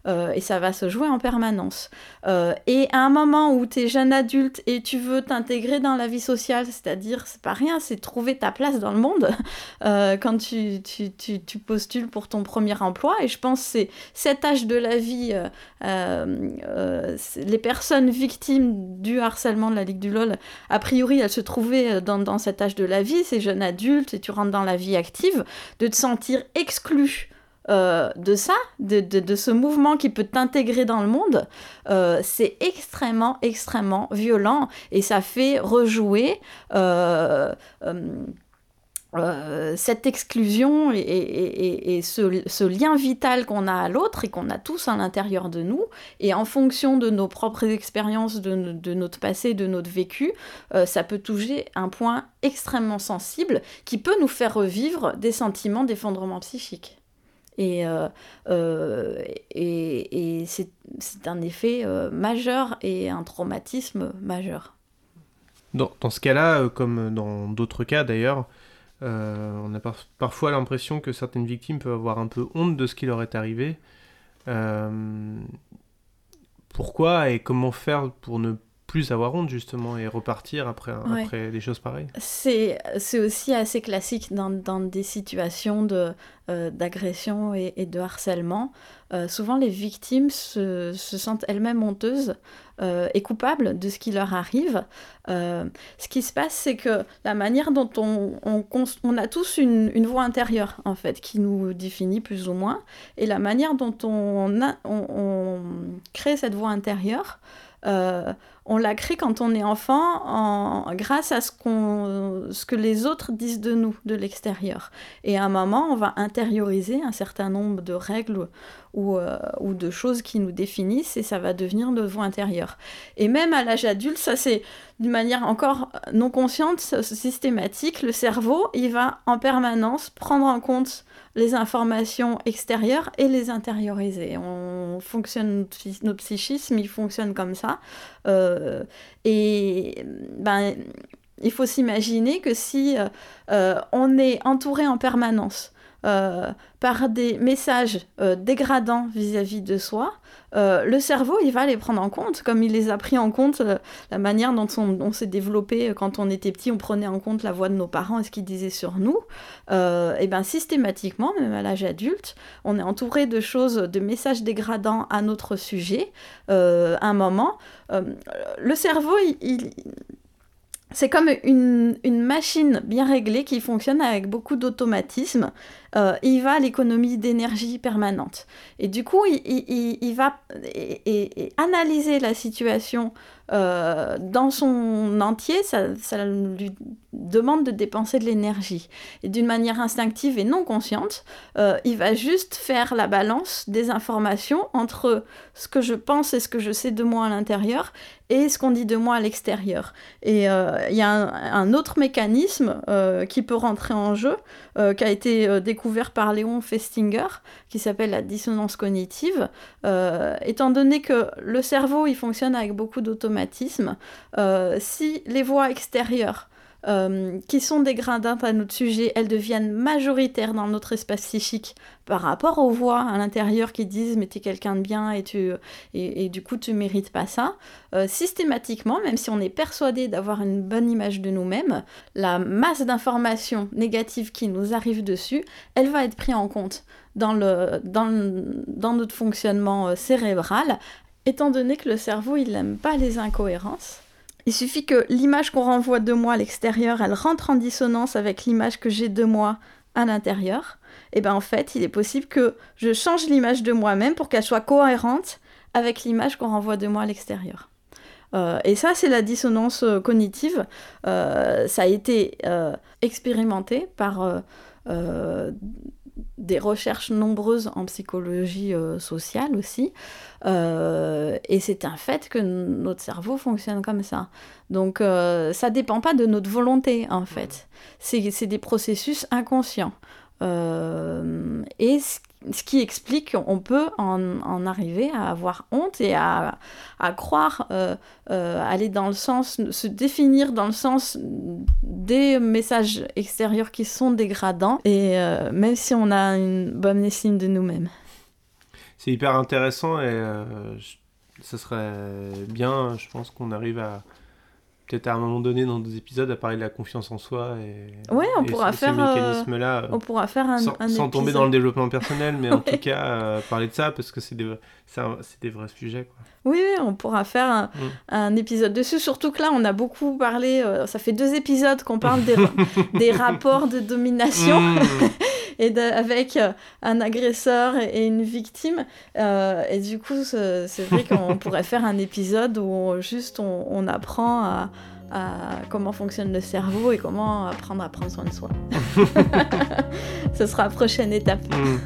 Euh, et ça va se jouer en permanence. Euh, et à un moment où tu es jeune adulte et tu veux t'intégrer dans la vie sociale, c'est-à-dire dire, c'est pas rien, c'est trouver ta place dans le monde euh, quand tu, tu, tu, tu, postules pour ton premier emploi. Et je pense que c'est cet âge de la vie, les personnes victimes du harcèlement de la Ligue du LOL, a priori, elles se trouvaient dans, dans cet âge de la vie, ces jeunes adultes, et tu rentres dans la vie active, de te sentir exclu euh, de ça, de, de, ce mouvement qui peut t'intégrer dans le monde, euh, c'est extrêmement, extrêmement violent et ça fait rejouer euh, cette exclusion et, ce, lien vital qu'on a à l'autre et qu'on a tous à l'intérieur de nous. Et en fonction de nos propres expériences, de, de notre passé, de notre vécu, ça peut toucher un point extrêmement sensible qui peut nous faire revivre des sentiments d'effondrement psychique. Et, euh, euh, c'est un effet euh, majeur et un traumatisme majeur. Dans, ce cas-là, comme dans d'autres cas d'ailleurs, on a parfois l'impression que certaines victimes peuvent avoir un peu honte de ce qui leur est arrivé. pourquoi et comment faire pour ne plus avoir honte justement et repartir après, après des choses pareilles. C'est aussi assez classique dans, dans des situations de, euh, d'agression et, de harcèlement. Euh, souvent les victimes se, se sentent elles-mêmes honteuses euh, et coupables de ce qui leur arrive. ce qui se passe, c'est que la manière dont on, on, on a tous une, une, voix intérieure en fait qui nous définit plus ou moins, et la manière dont on, a, on crée cette voix intérieure. Euh, on la crée quand on est enfant en, grâce à ce, ce que les autres disent de nous, de l'extérieur. Et à un moment, on va intérioriser un certain nombre de règles ou, euh, ou de choses qui nous définissent et ça va devenir notre voix intérieure. Et même à l'âge adulte, ça c'est d'une manière encore non consciente, systématique, le cerveau, il va en permanence prendre en compte les informations extérieures et les intérioriser. On fonctionne, notre psychisme, il fonctionne comme ça. Euh, et ben, il faut s'imaginer que si euh, on est entouré en permanence euh, par des messages euh, dégradants vis-à-vis de soi, euh, le cerveau, il va les prendre en compte, comme il les a pris en compte, la manière dont on, s'est développé quand on était petit, on prenait en compte la voix de nos parents et ce qu'ils disaient sur nous. et bien systématiquement, même à l'âge adulte, on est entouré de choses, de messages dégradants à notre sujet. à un moment, le cerveau, c'est comme une, une, machine bien réglée qui fonctionne avec beaucoup d'automatisme. Euh, il va à l'économie d'énergie permanente. Et du coup, il, va et, analyser la situation euh, dans son entier, ça, ça, lui demande de dépenser de l'énergie. Et d'une manière instinctive et non consciente, euh, il va juste faire la balance des informations entre ce que je pense et ce que je sais de moi à l'intérieur et ce qu'on dit de moi à l'extérieur. Et il y a un, un, autre mécanisme qui peut rentrer en jeu, qui a été découvert par Léon Festinger, qui s'appelle la dissonance cognitive. étant donné que le cerveau, il fonctionne avec beaucoup d'automatisme, euh, si les voix extérieures euh, qui sont dégradantes à notre sujet, elles deviennent majoritaires dans notre espace psychique par rapport aux voix à l'intérieur qui disent mais t'es quelqu'un de bien et, tu, et, du coup tu mérites pas ça, euh, systématiquement, même si on est persuadé d'avoir une bonne image de nous-mêmes, la masse d'informations négatives qui nous arrivent dessus, elle va être prise en compte dans, le, dans, dans notre fonctionnement cérébral Étant donné que le cerveau, il n'aime pas les incohérences, il suffit que l'image qu'on renvoie de moi à l'extérieur, elle rentre en dissonance avec l'image que j'ai de moi à l'intérieur. Et bien en fait, il est possible que je change l'image de moi-même pour qu'elle soit cohérente avec l'image qu'on renvoie de moi à l'extérieur. Euh, et ça, c'est la dissonance euh, cognitive. Euh, ça a été expérimenté par des recherches nombreuses en psychologie euh, sociale aussi. Euh, et c'est un fait que notre cerveau fonctionne comme ça. Donc euh, ça dépend pas de notre volonté en fait. C'est des processus inconscients. et ce qui explique qu'on peut en, arriver à avoir honte et à, croire euh, euh, aller dans le sens, se définir dans le sens des messages extérieurs qui sont dégradants, et euh, même si on a une bonne estime de nous-mêmes. C'est hyper intéressant et ce serait bien, je pense qu'on arrive à peut-être à un moment donné dans des épisodes à parler de la confiance en soi et ouais on pourra faire ce mécanisme là on pourra faire un sans, un sans tomber dans le développement personnel mais en tout cas parler de ça parce que c'est des c'est des vrais sujets quoi. Oui, on pourra faire un, mm. un, épisode dessus. Surtout que là, on a beaucoup parlé. ça fait deux épisodes qu'on parle des, des, rapports de domination. Mm. Et avec un agresseur et une victime. Euh, et du coup, c'est vrai qu'on pourrait faire un épisode où juste on, on apprend à, à, comment fonctionne le cerveau et comment apprendre à prendre soin de soi. Ce sera la prochaine étape. Mm.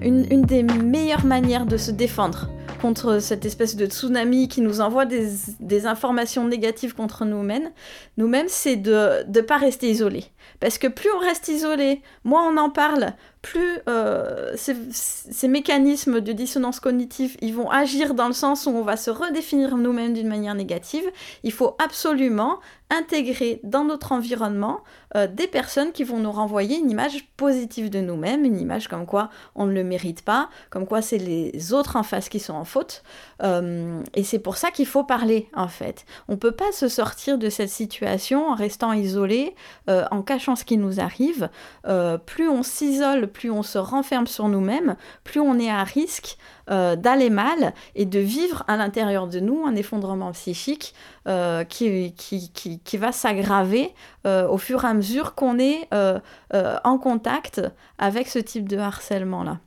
Une, une, des meilleures manières de se défendre contre cette espèce de tsunami qui nous envoie des, informations négatives contre nous-mêmes, nous-mêmes, c'est de ne pas rester isolés. Parce que plus on reste isolé, moins on en parle, plus euh, ces, mécanismes de dissonance cognitive, ils vont agir dans le sens où on va se redéfinir nous-mêmes d'une manière négative. Il faut absolument intégrer dans notre environnement euh, des personnes qui vont nous renvoyer une image positive de nous-mêmes, une image comme quoi on ne le mérite pas, comme quoi c'est les autres en face qui sont en faute. Euh, et c'est pour ça qu'il faut parler, en fait. On ne peut pas se sortir de cette situation en restant isolé, en cachant ce qui nous arrive. plus on s'isole, plus on se renferme sur nous-mêmes, plus on est à risque euh, d'aller mal et de vivre à l'intérieur de nous un effondrement psychique euh, qui, va s'aggraver euh, au fur et à mesure qu'on est en contact avec ce type de harcèlement-là.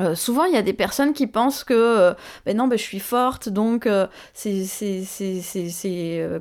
Euh, souvent, il y a des personnes qui pensent que euh, ben non, ben, je suis forte, donc euh, c'est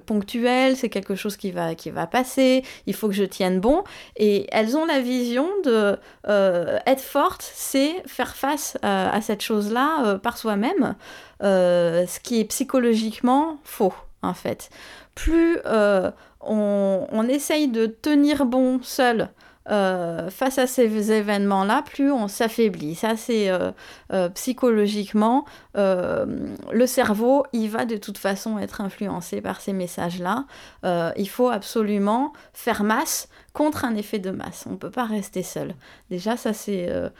ponctuel, c'est quelque chose qui va, qui va passer, il faut que je tienne bon. Et elles ont la vision de être forte, c'est faire face à cette chose-là par soi-même, ce qui est psychologiquement faux, en fait. Plus on, on, essaye de tenir bon seul, euh, face à ces événements-là, plus on s'affaiblit. Ça, c'est euh, euh, psychologiquement, le cerveau, il va de toute façon être influencé par ces messages-là. il faut absolument faire masse contre un effet de masse. On ne peut pas rester seul. Déjà, ça, c'est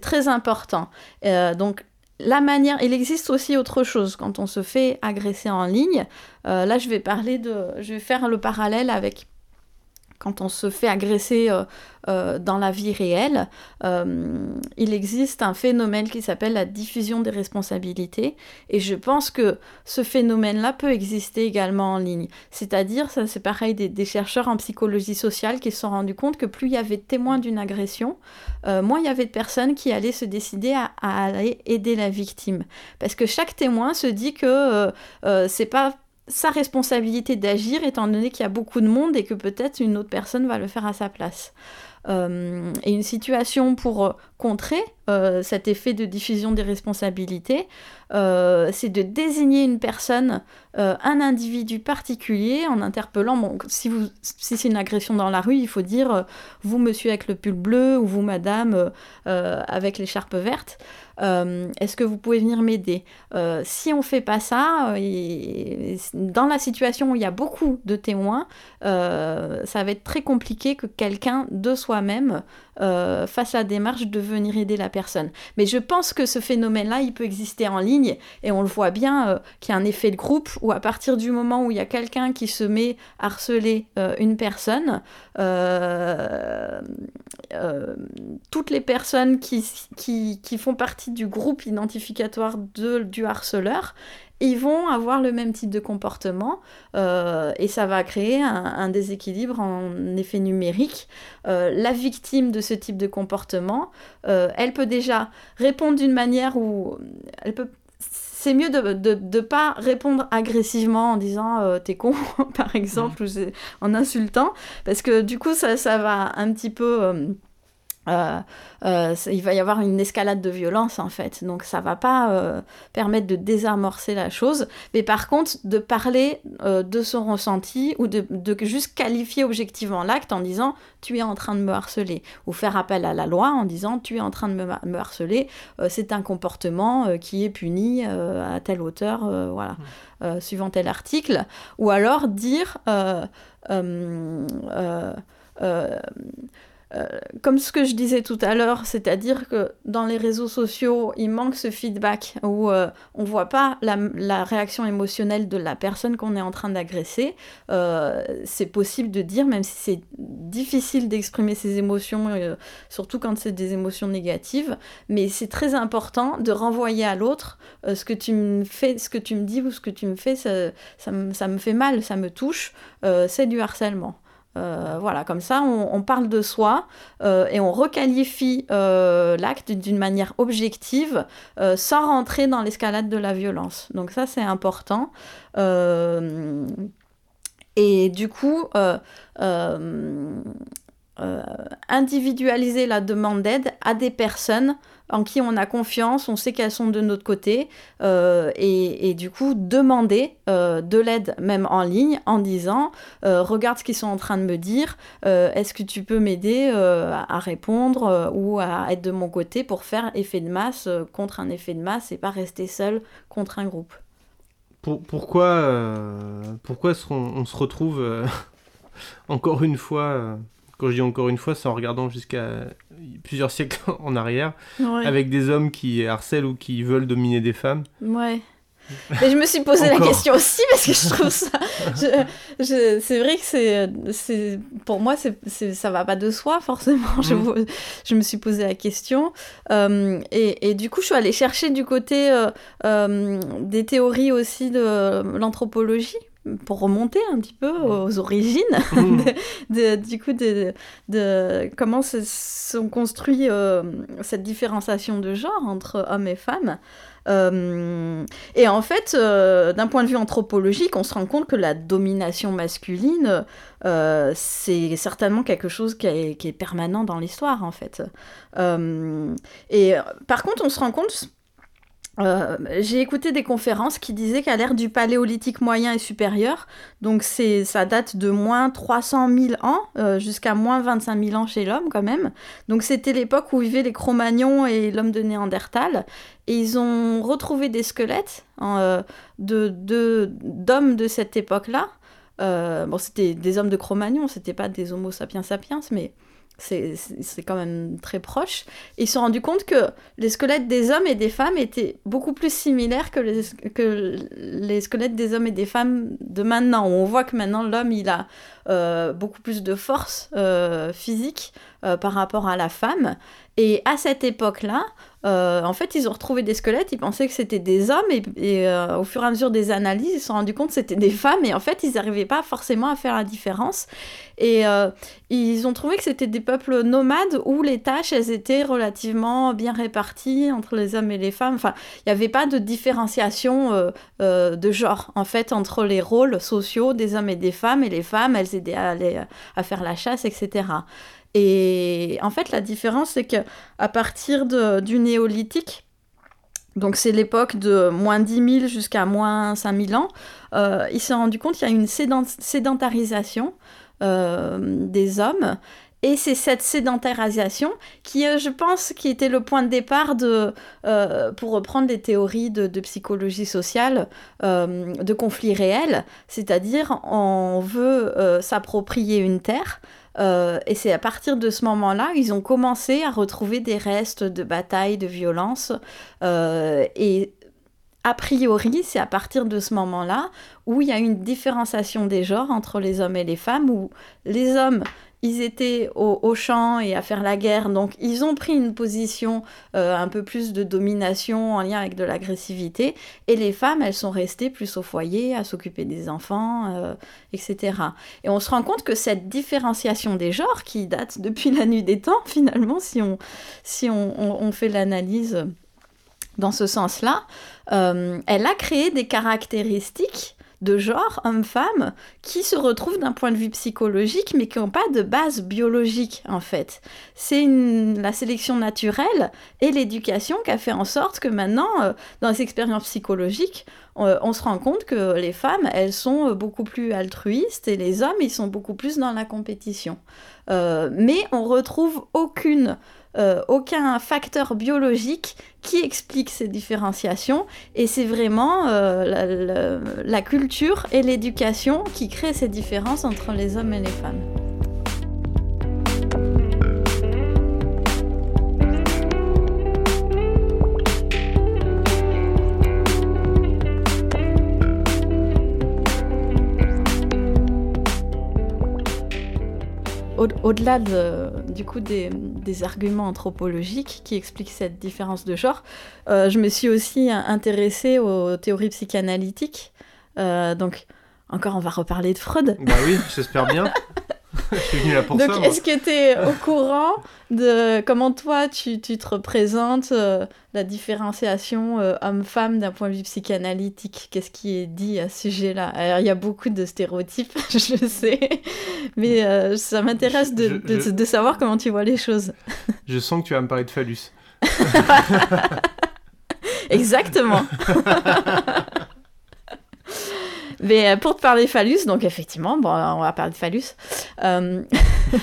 très important. donc, la manière, il existe aussi autre chose quand on se fait agresser en ligne. là, je vais parler de, je vais faire le parallèle avec quand on se fait agresser euh, euh, dans la vie réelle, euh, il existe un phénomène qui s'appelle la diffusion des responsabilités. Et je pense que ce phénomène-là peut exister également en ligne. C'est-à-dire, ça c'est pareil, des, chercheurs en psychologie sociale qui se sont rendus compte que plus il y avait de témoins d'une agression, moins il y avait de personnes qui allaient se décider à, à aller aider la victime. Parce que chaque témoin se dit que c'est pas sa responsabilité d'agir étant donné qu'il y a beaucoup de monde et que peut-être une autre personne va le faire à sa place. Euh, et une situation pour euh, contrer euh, cet effet de diffusion des responsabilités, c'est de désigner une personne, un individu particulier, en interpellant, bon, si, si c'est une agression dans la rue, il faut dire vous monsieur avec le pull bleu ou vous madame avec l'écharpe verte. Est-ce que vous pouvez venir m'aider? Si on fait pas ça, dans la situation où il y a beaucoup de témoins, ça va être très compliqué que quelqu'un de soi-même euh, fasse la démarche de venir aider la personne. Mais je pense que ce phénomène-là, il peut exister en ligne et on le voit bien euh, qu'il y a un effet de groupe où à partir du moment où il y a quelqu'un qui se met à harceler euh, une personne, toutes les personnes qui, qui, qui, font partie du groupe identificatoire de, du harceleur, ils vont avoir le même type de comportement euh, et ça va créer un, déséquilibre en effet numérique. Euh, la victime de ce type de comportement, euh, elle peut déjà répondre d'une manière où elle peut c'est mieux de ne pas répondre agressivement en disant t'es con, par exemple, mmh. ou en insultant, parce que du coup, ça, ça va un petit peu euh, euh, il va y avoir une escalade de violence en fait. Donc ça va pas euh, permettre de désamorcer la chose, mais par contre de parler de son ressenti ou de, juste qualifier objectivement l'acte en disant tu es en train de me harceler. Ou faire appel à la loi en disant tu es en train de me, harceler, c'est un comportement qui est puni à telle hauteur, voilà, suivant tel article, ou alors dire euh, comme ce que je disais tout à l'heure, c'est-à-dire que dans les réseaux sociaux, il manque ce feedback où euh, on ne voit pas la, réaction émotionnelle de la personne qu'on est en train d'agresser. Euh, c'est possible de dire, même si c'est difficile d'exprimer ses émotions, surtout quand c'est des émotions négatives, mais c'est très important de renvoyer à l'autre ce que tu me fais, que tu me dis ou ce que tu me fais, ça me fait mal, ça me touche, c'est du harcèlement. Euh, voilà, comme ça, on, parle de soi euh, et on requalifie euh, l'acte d'une manière objective sans rentrer dans l'escalade de la violence. Donc ça, c'est important. et du coup, individualiser la demande d'aide à des personnes en qui on a confiance, on sait qu'elles sont de notre côté, euh, et, du coup demander euh, de l'aide même en ligne en disant euh, regarde ce qu'ils sont en train de me dire, est-ce que tu peux m'aider à répondre ou à être de mon côté pour faire effet de masse contre un effet de masse et pas rester seul contre un groupe. pourquoi pourquoi on, se retrouve encore une fois quand je dis encore une fois, c'est en regardant jusqu'à plusieurs siècles en arrière, avec des hommes qui harcèlent ou qui veulent dominer des femmes. Ouais. Mais je me suis posé la question aussi parce que je trouve ça. c'est vrai que c'est, pour moi, c'est, ça va pas de soi forcément. Je, mm. je me suis posé la question euh, et, et, du coup, je suis allée chercher du côté euh, euh, des théories aussi de l'anthropologie pour remonter un petit peu aux origines de, du coup de, de comment se sont construits euh, cette différenciation de genre entre hommes et femmes. Euh, et en fait, euh, d'un point de vue anthropologique, on se rend compte que la domination masculine, c'est certainement quelque chose qui est, qui est permanent dans l'histoire, en fait. et par contre, on se rend compte euh, j'ai écouté des conférences qui disaient qu'à l'ère du paléolithique moyen et supérieur, donc c'est, ça date de moins 300 000 ans euh, jusqu'à moins 25 000 ans chez l'homme quand même. Donc c'était l'époque où vivaient les Cro-Magnons et l'homme de Néandertal. Et ils ont retrouvé des squelettes hein, euh, de, de, d'hommes de cette époque-là. bon, c'était des hommes de Cro-Magnon, c'était pas des Homo sapiens sapiens, mais c'est quand même très proche. ils se sont rendus compte que les squelettes des hommes et des femmes étaient beaucoup plus similaires que les, que les squelettes des hommes et des femmes de maintenant. On voit que maintenant l'homme, il a euh, beaucoup plus de force euh, physique euh, par rapport à la femme. Et à cette époque-là, euh, en fait, ils ont retrouvé des squelettes, ils pensaient que c'était des hommes, et, euh, au fur et à mesure des analyses, ils se sont rendus compte que c'était des femmes, et en fait, ils n'arrivaient pas forcément à faire la différence. Et euh, ils ont trouvé que c'était des peuples nomades où les tâches, elles étaient relativement bien réparties entre les hommes et les femmes. Enfin, il n'y avait pas de différenciation de genre, en fait, entre les rôles sociaux des hommes et des femmes, et les femmes, elles aidaient à, aller, à faire la chasse, etc. Et en fait, la différence, c'est qu'à partir du néolithique, donc c'est l'époque de moins 10 000 jusqu'à moins 5 000 ans, euh, il s'est rendu compte qu'il y a une sédentarisation euh, des hommes. Et c'est cette sédentarisation qui, euh, je pense, qui était le point de départ de, pour reprendre les théories de, psychologie sociale, de conflits réels, c'est-à-dire on veut s'approprier une terre, euh, et c'est à partir de ce moment-là, ils ont commencé à retrouver des restes de batailles, de violences. Euh, et a priori, c'est à partir de ce moment-là où il y a une différenciation des genres entre les hommes et les femmes, où les hommes ils étaient au, champ et à faire la guerre, donc ils ont pris une position euh, un peu plus de domination en lien avec de l'agressivité, et les femmes, elles sont restées plus au foyer, à s'occuper des enfants, euh, etc. Et on se rend compte que cette différenciation des genres, qui date depuis la nuit des temps, finalement, si on, si on, fait l'analyse dans ce sens-là, euh, elle a créé des caractéristiques de genre homme-femme qui se retrouvent d'un point de vue psychologique mais qui n'ont pas de base biologique en fait. C'est la sélection naturelle et l'éducation qui a fait en sorte que maintenant, euh, dans les expériences psychologiques, on se rend compte que les femmes, elles sont beaucoup plus altruistes et les hommes, ils sont beaucoup plus dans la compétition. Euh, mais on retrouve aucune euh, aucun facteur biologique qui explique ces différenciations et c'est vraiment euh, la, culture et l'éducation qui créent ces différences entre les hommes et les femmes. Au-delà du coup des, arguments anthropologiques qui expliquent cette différence de genre, je me suis aussi intéressée aux théories psychanalytiques. donc, encore, on va reparler de Freud. Bah oui, j'espère bien. Donc, est-ce que tu es au courant de comment toi, tu, tu te représentes euh, la différenciation euh, homme-femme d'un point de vue psychanalytique? Qu'est-ce qui est dit à ce sujet-là? Alors, il y a beaucoup de stéréotypes, je le sais, mais euh, ça m'intéresse de, de, de savoir comment tu vois les choses. je sens que tu vas me parler de phallus. Exactement. Mais euh, pour te parler phallus, donc effectivement, bon, on va parler de phallus. Euh,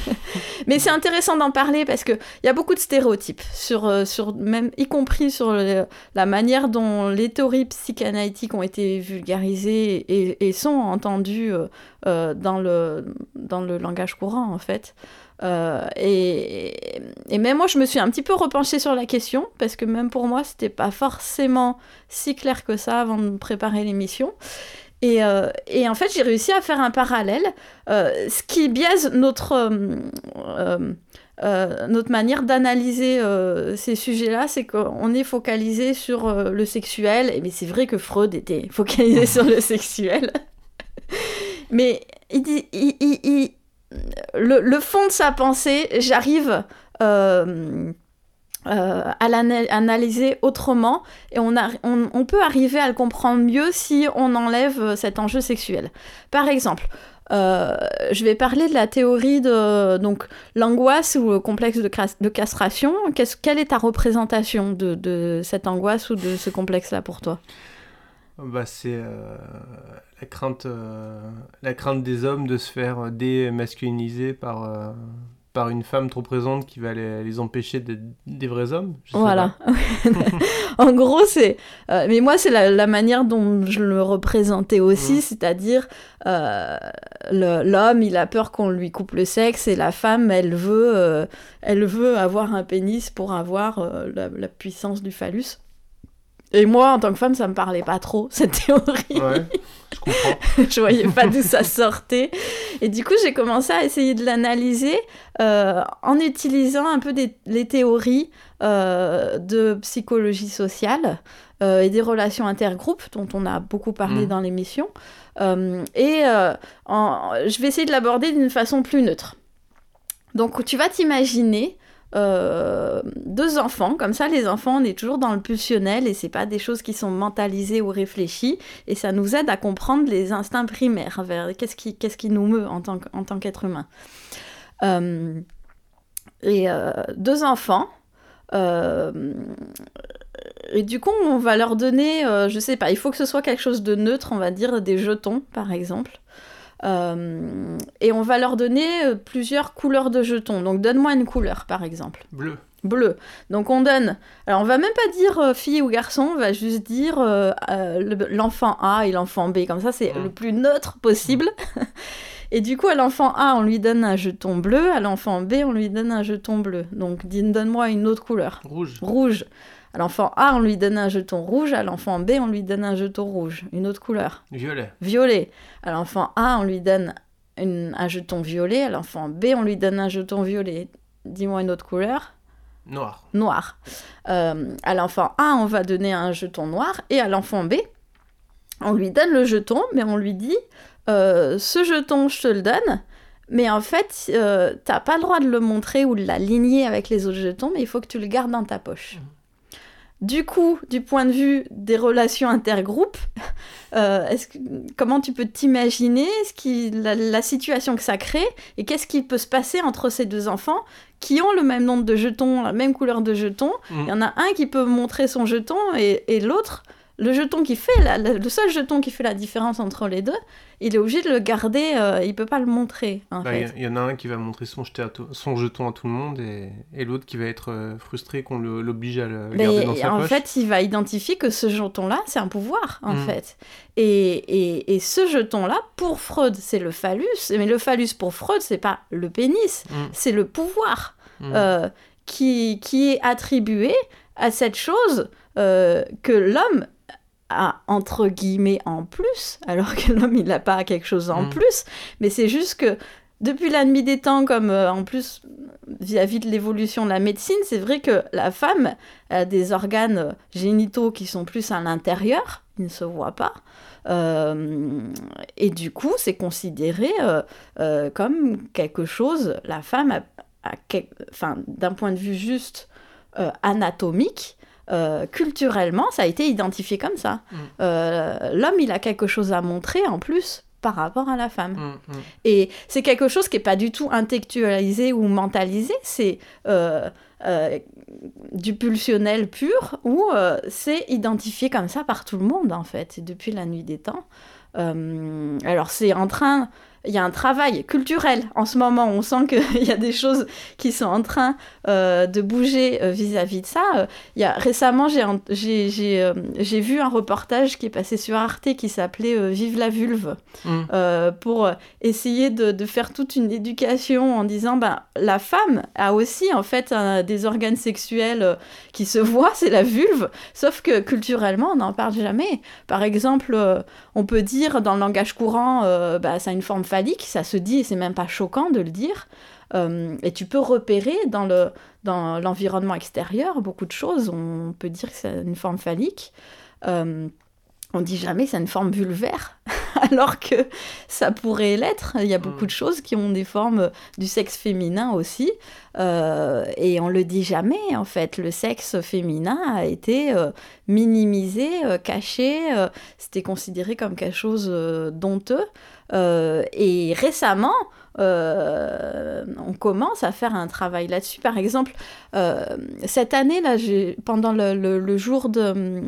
mais c'est intéressant d'en parler parce qu'il y a beaucoup de stéréotypes, sur, euh, sur même, y compris sur la manière dont les théories psychanalytiques ont été vulgarisées et, sont entendues dans, le, dans le langage courant, en fait. et, et, même moi, je me suis un petit peu repenchée sur la question, parce que même pour moi, c'était pas forcément si clair que ça avant de préparer l'émission. Et, euh, et, en fait, j'ai réussi à faire un parallèle, euh, ce qui biaise notre, euh, notre manière d'analyser ces sujets-là, c'est qu'on est focalisé sur le sexuel, et mais c'est vrai que Freud était focalisé sur le sexuel. mais il dit, il, le, le, fond de sa pensée, j'arrive euh, à l'analyser autrement et on, peut arriver à le comprendre mieux si on enlève euh, cet enjeu sexuel. Par exemple, euh, je vais parler de la théorie de donc l'angoisse ou le complexe de, de castration. quelle est ta représentation de, de, cette angoisse ou de ce complexe-là pour toi? Bah, C'est la, crainte, la crainte des hommes de se faire démasculiniser par par une femme trop présente qui va les, empêcher d'être des vrais hommes Voilà. en gros, c'est. Euh, mais moi, c'est la, manière dont je le représentais aussi, mmh. c'est-à-dire euh, l'homme, il a peur qu'on lui coupe le sexe et la femme, elle veut, euh, elle veut avoir un pénis pour avoir la, la, puissance du phallus. Et moi, en tant que femme, ça me parlait pas trop, cette théorie. Ouais, je comprends. je voyais pas d'où ça sortait. Et du coup, j'ai commencé à essayer de l'analyser euh, en utilisant un peu des, les théories euh, de psychologie sociale euh, et des relations intergroupes, dont on a beaucoup parlé mm. dans l'émission. et je vais essayer de l'aborder d'une façon plus neutre. Donc, tu vas t'imaginer euh, deux enfants, comme ça les enfants on est toujours dans le pulsionnel et c'est pas des choses qui sont mentalisées ou réfléchies et ça nous aide à comprendre les instincts primaires vers qu'est-ce qui, qu'est-ce qui nous meut en tant, tant qu'être humain. Euh, et euh, deux enfants, et du coup on va leur donner, je sais pas, il faut que ce soit quelque chose de neutre, on va dire des jetons par exemple. Euh, et on va leur donner euh, plusieurs couleurs de jetons. Donc donne-moi une couleur par exemple. Bleu. Bleu. Donc on donne. Alors on va même pas dire euh, fille ou garçon, on va juste dire l'enfant A et l'enfant B. Comme ça c'est le plus neutre possible. Et du coup, à l'enfant A, on lui donne un jeton bleu, à l'enfant B, on lui donne un jeton bleu. Donc, donne-moi une autre couleur. Rouge. Rouge. À l'enfant A, on lui donne un jeton rouge. À l'enfant B, on lui donne un jeton rouge. Une autre couleur. Violet. Violet. À l'enfant A, on lui donne un jeton violet. À l'enfant B, on lui donne un jeton violet. Dis-moi une autre couleur. Noir. Noir. Euh, à l'enfant A, on va donner un jeton noir. Et à l'enfant B, on lui donne le jeton, mais on lui dit euh, ce jeton, je te le donne. Mais en fait, euh, t'as pas le droit de le montrer ou de l'aligner avec les autres jetons, mais il faut que tu le gardes dans ta poche. Mmh. Du coup, du point de vue des relations intergroupes, euh, comment tu peux t'imaginer la, situation que ça crée et qu'est-ce qui peut se passer entre ces deux enfants qui ont le même nombre de jetons, la même couleur de jetons mmh. Il y en a un qui peut montrer son jeton et l'autre le jeton qui fait le seul jeton qui fait la différence entre les deux, il est obligé de le garder, euh, il peut pas le montrer. Bah, il y, en a un qui va montrer son, son jeton à tout le monde et, et l'autre qui va être euh, frustré qu'on l'oblige à le garder dans sa en poche. En fait, il va identifier que ce jeton-là, c'est un pouvoir, en mm. fait. Et, et, et, ce jeton-là, pour Freud, c'est le phallus. Mais le phallus, pour Freud, c'est pas le pénis, mm. c'est le pouvoir mm. euh, qui, qui est attribué à cette chose que l'homme a entre guillemets en plus, alors que l'homme il n'a pas quelque chose en mm. plus, mais c'est juste que depuis la nuit des temps, comme en plus vis-à-vis de l'évolution de la médecine, c'est vrai que la femme a des organes génitaux qui sont plus à l'intérieur, ils ne se voient pas. et du coup, c'est considéré comme quelque chose, la femme a, enfin, d'un point de vue juste anatomique, culturellement, ça a été identifié comme ça. Mm. L'homme, il a quelque chose à montrer en plus par rapport à la femme. Mm, mm. Et c'est quelque chose qui n'est pas du tout intellectualisé ou mentalisé, c'est euh, euh, du pulsionnel pur, ou euh, c'est identifié comme ça par tout le monde, en fait, depuis la nuit des temps. alors c'est en train il y a un travail culturel en ce moment. On sent qu'il y a des choses qui sont en train euh, de bouger euh, vis-à-vis de ça. il y a, récemment, j'ai euh, vu un reportage qui est passé sur Arte qui s'appelait Vive la vulve mm. pour essayer de, de, faire toute une éducation en disant ben, la femme a aussi en fait des organes sexuels qui se voient, c'est la vulve, sauf que culturellement, on n'en parle jamais. Par exemple, on peut dire dans le langage courant, bah, ça a une forme phallique, ça se dit et c'est même pas choquant de le dire. Euh, et tu peux repérer dans le dans l'environnement extérieur beaucoup de choses. On peut dire que c'est une forme phallique. Euh, on dit jamais c'est une forme vulvaire, alors que ça pourrait l'être. Il y a beaucoup mm. de choses qui ont des formes du sexe féminin aussi, euh, et on le dit jamais en fait. Le sexe féminin a été euh, minimisé, euh, caché, c'était considéré comme quelque chose d'honteux. Et récemment, on commence à faire un travail là-dessus. Par exemple, cette année, là, pendant le, jour de,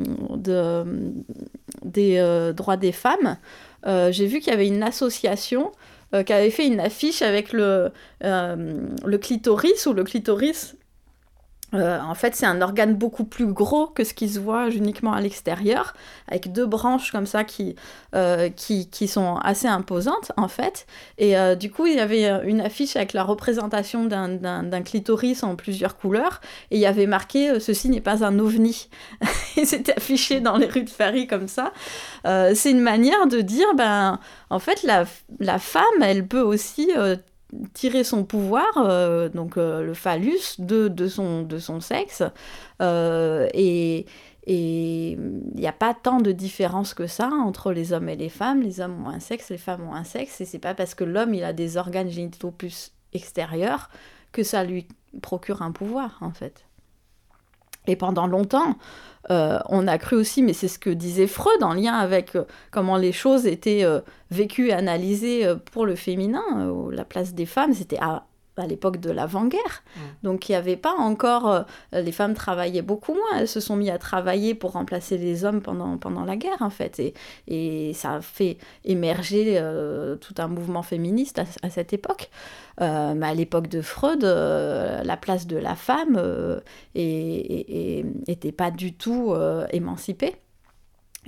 des droits des femmes, j'ai vu qu'il y avait une association euh, qui avait fait une affiche avec le, euh, le clitoris, ou le clitoris euh, en fait, c'est un organe beaucoup plus gros que ce qui se voit uniquement à l'extérieur, avec deux branches comme ça qui, euh, qui, qui, sont assez imposantes, en fait. Et euh, du coup, il y avait une affiche avec la représentation d'un clitoris en plusieurs couleurs, et il y avait marqué Ceci n'est pas un ovni. et c'était affiché dans les rues de Paris comme ça. c'est une manière de dire, ben, en fait, la, la femme, elle peut aussi tirer son pouvoir, euh, donc euh, le phallus, de, de, son, de son sexe. Euh, et il n'y a pas tant de différence que ça entre les hommes et les femmes. Les hommes ont un sexe, les femmes ont un sexe. Et c'est pas parce que l'homme il a des organes génitaux plus extérieurs que ça lui procure un pouvoir, en fait. Et pendant longtemps, euh, on a cru aussi, mais c'est ce que disait Freud en lien avec euh, comment les choses étaient euh, vécues analysées pour le féminin, la place des femmes, c'était à, à l'époque de l'avant-guerre. Donc il n'y avait pas encore... Euh, les femmes travaillaient beaucoup moins. Elles se sont mises à travailler pour remplacer les hommes pendant, pendant la guerre, en fait. Et, et ça a fait émerger euh, tout un mouvement féministe à, cette époque. Euh, mais à l'époque de Freud, la place de la femme n'était pas du tout émancipée.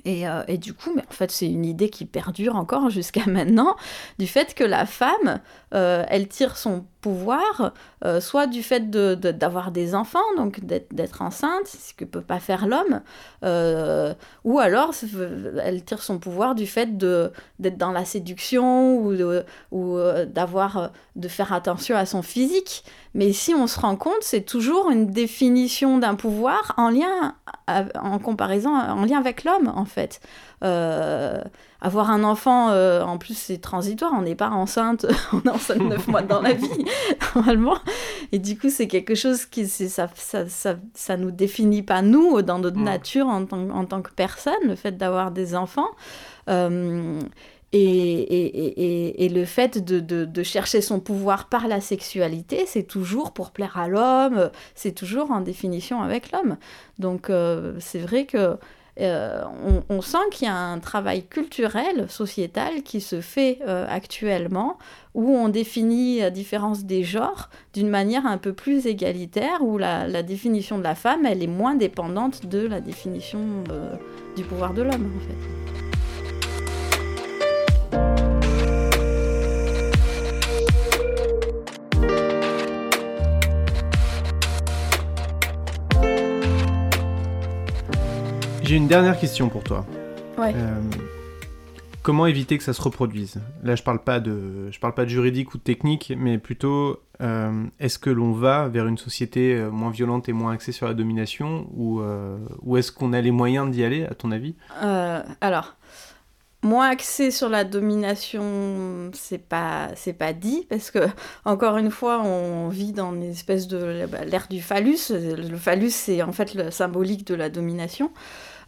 Et, et, du coup, mais en fait, c'est une idée qui perdure encore jusqu'à maintenant, du fait que la femme, elle tire son pouvoir, euh, soit du fait d'avoir des enfants, donc d'être enceinte, ce que peut pas faire l'homme, euh, ou alors elle tire son pouvoir du fait d'être dans la séduction ou, ou euh, d'avoir de faire attention à son physique. Mais si on se rend compte, c'est toujours une définition d'un pouvoir en lien, en comparaison, en lien avec l'homme en fait. Euh, avoir un enfant, euh, en plus c'est transitoire, on n'est pas enceinte, on est enceinte neuf mois dans la vie, normalement. Et du coup, c'est quelque chose qui, ça, ça, ça, ça, nous définit pas nous, dans notre mm. nature en tant, en tant que personne, le fait d'avoir des enfants. Euh, et, et, et, et, le fait de, de, de, chercher son pouvoir par la sexualité, c'est toujours pour plaire à l'homme, c'est toujours en définition avec l'homme. Donc c'est vrai que euh, on, sent qu'il y a un travail culturel, sociétal qui se fait euh, actuellement, où on définit la différence des genres d'une manière un peu plus égalitaire, où la, définition de la femme, elle est moins dépendante de la définition euh, du pouvoir de l'homme, en fait. J'ai une dernière question pour toi. Ouais. Euh, comment éviter que ça se reproduise? Là, je parle pas de, je parle pas de juridique ou de technique, mais plutôt, euh, est-ce que l'on va vers une société euh, moins violente et moins axée sur la domination, ou, euh, ou est-ce qu'on a les moyens d'y aller, à ton avis? Alors, moins axé sur la domination, c'est pas c'est pas dit parce que encore une fois, on vit dans une espèce de bah, l'ère du phallus. Le phallus, c'est en fait le symbolique de la domination.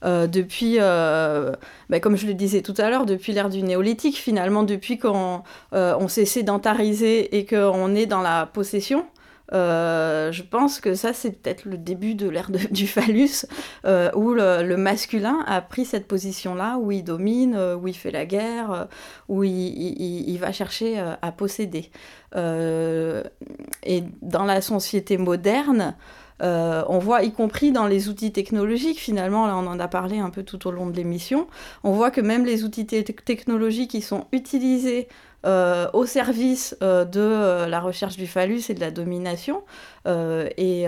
Euh, depuis, euh, bah, comme je le disais tout à l'heure, depuis l'ère du néolithique, finalement, depuis qu'on euh, on s'est sédentarisé et qu'on est dans la possession. je pense que ça, c'est peut-être le début de l'ère du phallus, où le, masculin a pris cette position-là, où il domine, où il fait la guerre, où il, il, va chercher à posséder. et dans la société moderne, euh, on voit, y compris dans les outils technologiques, finalement, là on en a parlé un peu tout au long de l'émission, on voit que même les outils technologiques qui sont utilisés euh, au service euh, de la recherche du phallus et de la domination, et,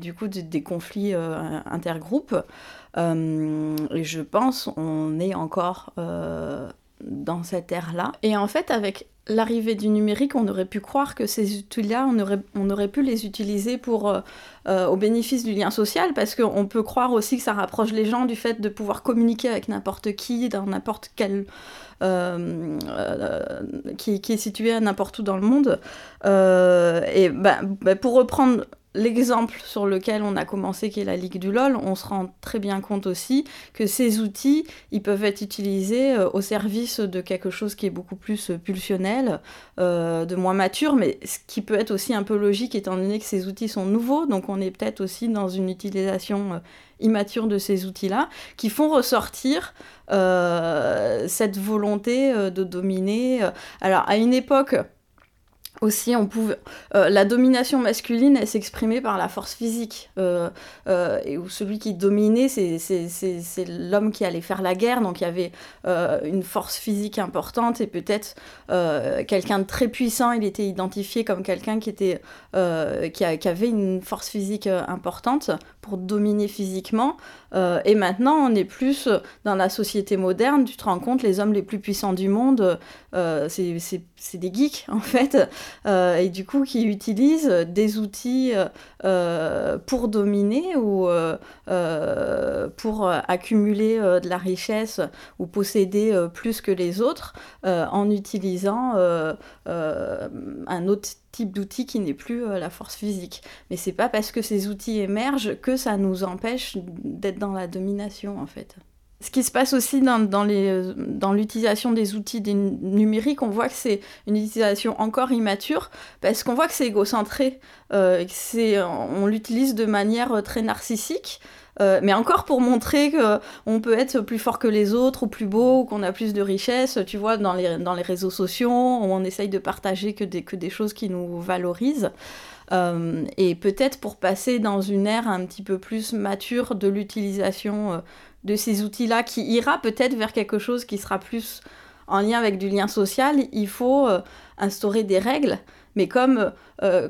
du coup des conflits intergroupes, et je pense on est encore dans cette ère-là. Et en fait, avec l'arrivée du numérique, on aurait pu croire que ces outils-là, on aurait, on aurait pu les utiliser pour, euh, euh, au bénéfice du lien social, parce qu'on peut croire aussi que ça rapproche les gens du fait de pouvoir communiquer avec n'importe qui, dans n'importe quel... Euh, qui, est situé n'importe où dans le monde. et bah, bah, pour reprendre l'exemple sur lequel on a commencé, qui est la Ligue du LOL, on se rend très bien compte aussi que ces outils, ils peuvent être utilisés euh, au service de quelque chose qui est beaucoup plus euh, pulsionnel, euh, de moins mature, mais ce qui peut être aussi un peu logique étant donné que ces outils sont nouveaux, donc on est peut-être aussi dans une utilisation immature de ces outils-là, qui font ressortir cette volonté de dominer. Alors à une époque, aussi, on pouvait, euh, la domination masculine, elle s'exprimait par la force physique. Euh, euh, et où celui qui dominait, c'est l'homme qui allait faire la guerre. Donc il y avait une force physique importante et peut-être quelqu'un de très puissant, il était identifié comme quelqu'un qui, était, qui, qui, avait une force physique importante pour dominer physiquement. et maintenant, on est plus dans la société moderne. Tu te rends compte, les hommes les plus puissants du monde, c'est des geeks en fait. Euh, et du coup qui utilisent des outils euh, euh, pour dominer ou pour accumuler de la richesse ou posséder plus que les autres en utilisant un autre type d'outil qui n'est plus la force physique. Mais c'est pas parce que ces outils émergent que ça nous empêche d'être dans la domination en fait. Ce qui se passe aussi dans, dans l'utilisation des outils numériques, on voit que c'est une utilisation encore immature parce qu'on voit que c'est égocentré, euh, on l'utilise de manière euh, très narcissique. Euh, mais encore pour montrer qu'on peut être plus fort que les autres, ou plus beau, ou qu'on a plus de richesse, tu vois, dans les, dans les réseaux sociaux, où on essaye de partager que des, que des choses qui nous valorisent. et peut-être pour passer dans une ère un petit peu plus mature de l'utilisation de ces outils-là qui ira peut-être vers quelque chose qui sera plus en lien avec du lien social, il faut euh, instaurer des règles. Mais comme euh,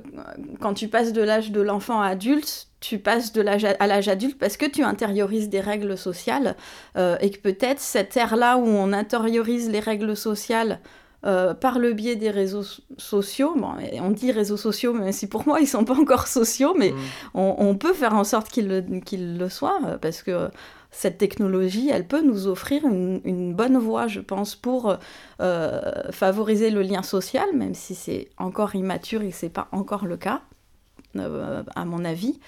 quand tu passes de l'âge de l'enfant à adulte, tu passes de l'âge à l'âge adulte parce que tu intériorises des règles sociales euh, et que peut-être cette ère-là où on intériorise les règles sociales par le biais des réseaux sociaux. Bon, on dit réseaux sociaux, même si pour moi ils sont pas encore sociaux, mais mmh. on, peut faire en sorte qu'ils le, le soient parce que cette technologie, elle peut nous offrir une, bonne voie, je pense, pour euh, favoriser le lien social, même si c'est encore immature et c'est pas encore le cas, euh, à mon avis.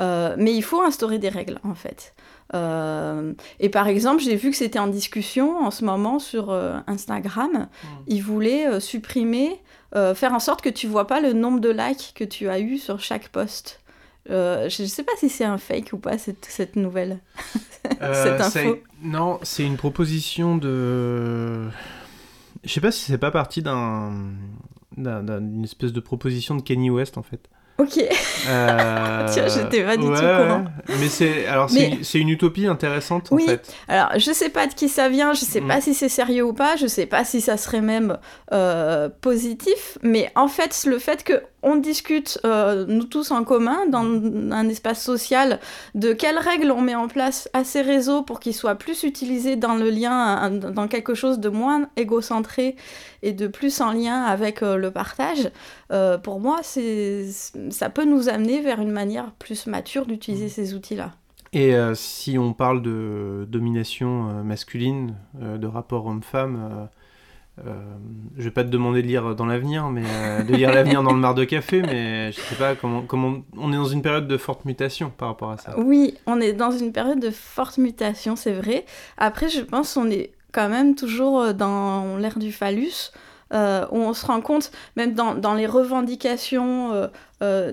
Euh, mais il faut instaurer des règles, en fait. et par exemple, j'ai vu que c'était en discussion en ce moment sur Instagram. Mmh. Ils voulaient supprimer, faire en sorte que tu vois pas le nombre de likes que tu as eu sur chaque post. Euh, je ne sais pas si c'est un fake ou pas cette, cette nouvelle, euh, cette info. Non, c'est une proposition de. Je sais pas si c'est pas partie d'un d'une espèce de proposition de Kenny West en fait. Ok. Euh, Tiens, j'étais pas du tout courant. Mais c'est alors c'est une utopie intéressante oui. en fait. Alors je sais pas de qui ça vient, je sais pas mm. si c'est sérieux ou pas, je sais pas si ça serait même euh, positif, mais en fait le fait que on discute, euh, nous tous en commun, dans un espace social, de quelles règles on met en place à ces réseaux pour qu'ils soient plus utilisés dans le lien, dans quelque chose de moins égocentré et de plus en lien avec euh, le partage. Euh, pour moi, ça peut nous amener vers une manière plus mature d'utiliser mmh. ces outils-là. Et si on parle de domination masculine, de rapport homme-femme, euh, je vais pas te demander de lire dans l'avenir, mais euh, de lire l'avenir dans le mar de café, mais je sais pas comment, comment. On est dans une période de forte mutation par rapport à ça. Oui, on est dans une période de forte mutation, c'est vrai. Après, je pense qu'on est quand même toujours euh, dans l'ère du phallus. Euh, où on se rend compte, même dans, dans les revendications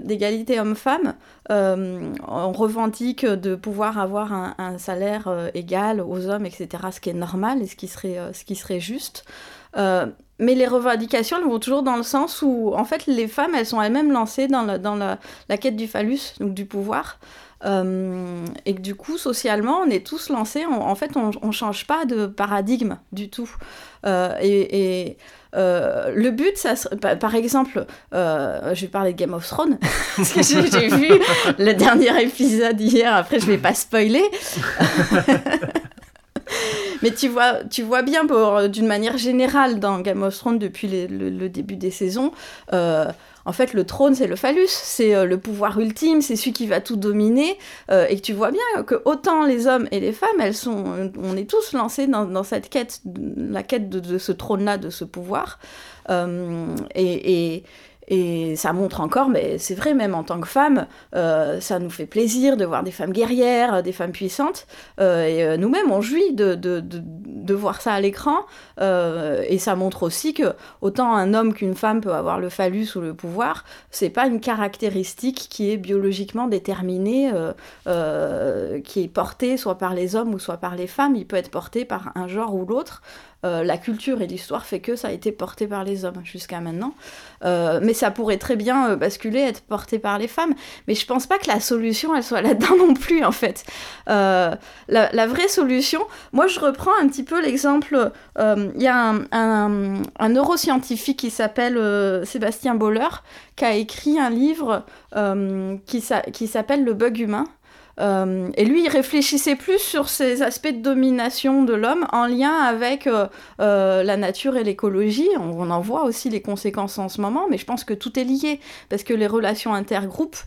d'égalité homme-femme, on revendique de pouvoir avoir un, salaire égal aux hommes, etc., ce qui est normal et ce qui serait, ce qui serait juste. Euh, mais les revendications elles vont toujours dans le sens où, en fait, les femmes, elles sont elles-mêmes lancées dans, la, dans la, la, quête du phallus, donc du pouvoir. Euh, et du coup, socialement, on est tous lancés. en fait, on ne change pas de paradigme du tout. Euh, et le but, ça par exemple, je vais parler de Game of Thrones, parce que j'ai vu le dernier épisode hier, après je vais pas spoiler. Mais tu vois, tu vois bien, euh, d'une manière générale, dans Game of Thrones, depuis le, début des saisons, euh, en fait, le trône, c'est le phallus, c'est euh, le pouvoir ultime, c'est celui qui va tout dominer. et que tu vois bien que autant les hommes et les femmes, elles sont, on est tous lancés dans, cette quête, la quête de, ce trône-là, de ce pouvoir. et, et ça montre encore, mais c'est vrai, même en tant que femme, euh, ça nous fait plaisir de voir des femmes guerrières, des femmes puissantes. Euh, et euh, nous-mêmes, on jouit de, voir ça à l'écran. et ça montre aussi que autant un homme qu'une femme peut avoir le phallus ou le pouvoir, c'est pas une caractéristique qui est biologiquement déterminée, qui est portée soit par les hommes ou soit par les femmes. Il peut être porté par un genre ou l'autre. Euh, la culture et l'histoire fait que ça a été porté par les hommes jusqu'à maintenant. Euh, mais ça pourrait très bien euh, basculer, être porté par les femmes. Mais je pense pas que la solution, elle soit là-dedans non plus, en fait. La, vraie solution, moi je reprends un petit peu l'exemple, il y a un, neuroscientifique qui s'appelle Sébastien Boller, qui a écrit un livre qui s'appelle Le bug humain. Euh, et lui, il réfléchissait plus sur ces aspects de domination de l'homme en lien avec euh, euh, la nature et l'écologie. On, en voit aussi les conséquences en ce moment, mais je pense que tout est lié, parce que les relations intergroupes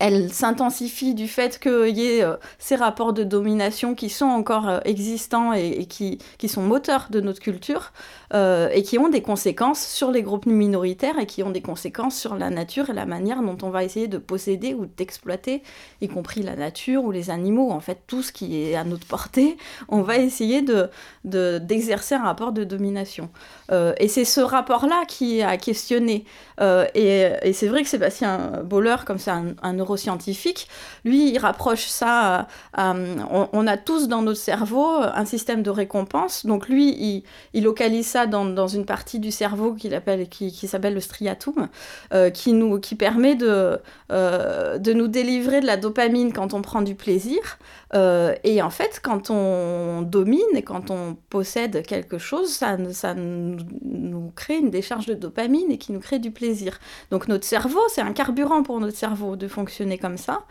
elle s'intensifie du fait qu'il y ait ces rapports de domination qui sont encore existants et, qui, sont moteurs de notre culture euh, et qui ont des conséquences sur les groupes minoritaires et qui ont des conséquences sur la nature et la manière dont on va essayer de posséder ou d'exploiter, y compris la nature ou les animaux, en fait tout ce qui est à notre portée, on va essayer de, d'exercer un rapport de domination. et c'est ce rapport-là qui a questionné. et, et c'est vrai que Sébastien Boller, comme c'est un neuroscientifique, lui, il rapproche ça, on, a tous dans notre cerveau un système de récompense, donc lui, il, localise ça dans, une partie du cerveau appelle, qui, s'appelle le striatum, euh, qui, nous, qui permet de, euh, de nous délivrer de la dopamine quand on prend du plaisir, euh, et en fait, quand on domine et quand on possède quelque chose, ça, nous, crée une décharge de dopamine et qui nous crée du plaisir. Donc notre cerveau, c'est un carburant pour notre cerveau de fonctionner comme ça.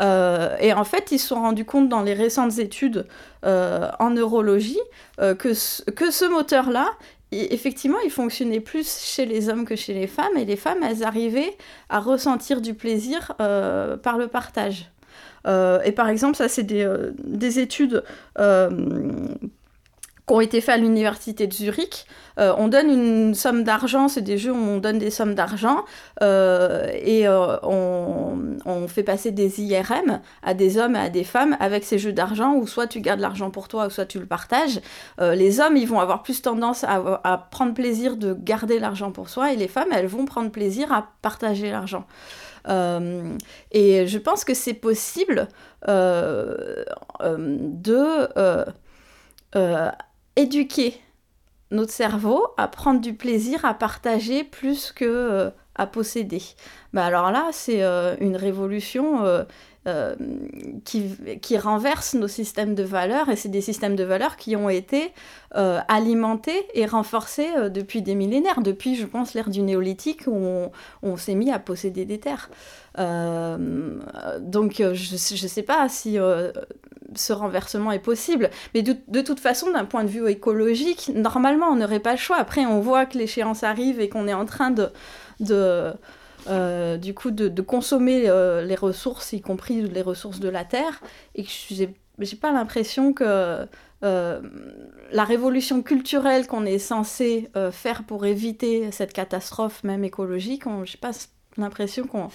Euh, et en fait, ils se sont rendus compte dans les récentes études euh, en neurologie que ce moteur-là, effectivement, il fonctionnait plus chez les hommes que chez les femmes, et les femmes, elles arrivaient à ressentir du plaisir par le partage. Euh, et par exemple, ça, c'est des, euh, des, études euh, qui ont été faites à l'université de Zurich. on donne une somme d'argent, c'est des jeux où on donne des sommes d'argent et on, on, fait passer des IRM à des hommes et à des femmes avec ces jeux d'argent où soit tu gardes l'argent pour toi ou soit tu le partages. les hommes, ils vont avoir plus tendance à, à prendre plaisir de garder l'argent pour soi et les femmes, elles vont prendre plaisir à partager l'argent. Euh, et je pense que c'est possible euh, euh, de éduquer notre cerveau à prendre du plaisir à partager plus que à posséder. Bah alors là, c'est une révolution qui, qui renversent nos systèmes de valeurs, et c'est des systèmes de valeurs qui ont été euh, alimentés et renforcés euh, depuis des millénaires, depuis, je pense, l'ère du néolithique, où on, s'est mis à posséder des terres. donc, je ne sais pas si ce renversement est possible. Mais de, toute façon, d'un point de vue écologique, normalement, on n'aurait pas le choix. Après, on voit que l'échéance arrive et qu'on est en train de euh, du coup, de, consommer euh, les ressources, y compris les ressources de la Terre, et que j'ai pas l'impression que euh, la révolution culturelle qu'on est censé faire pour éviter cette catastrophe, même écologique, j'ai pas l'impression qu'on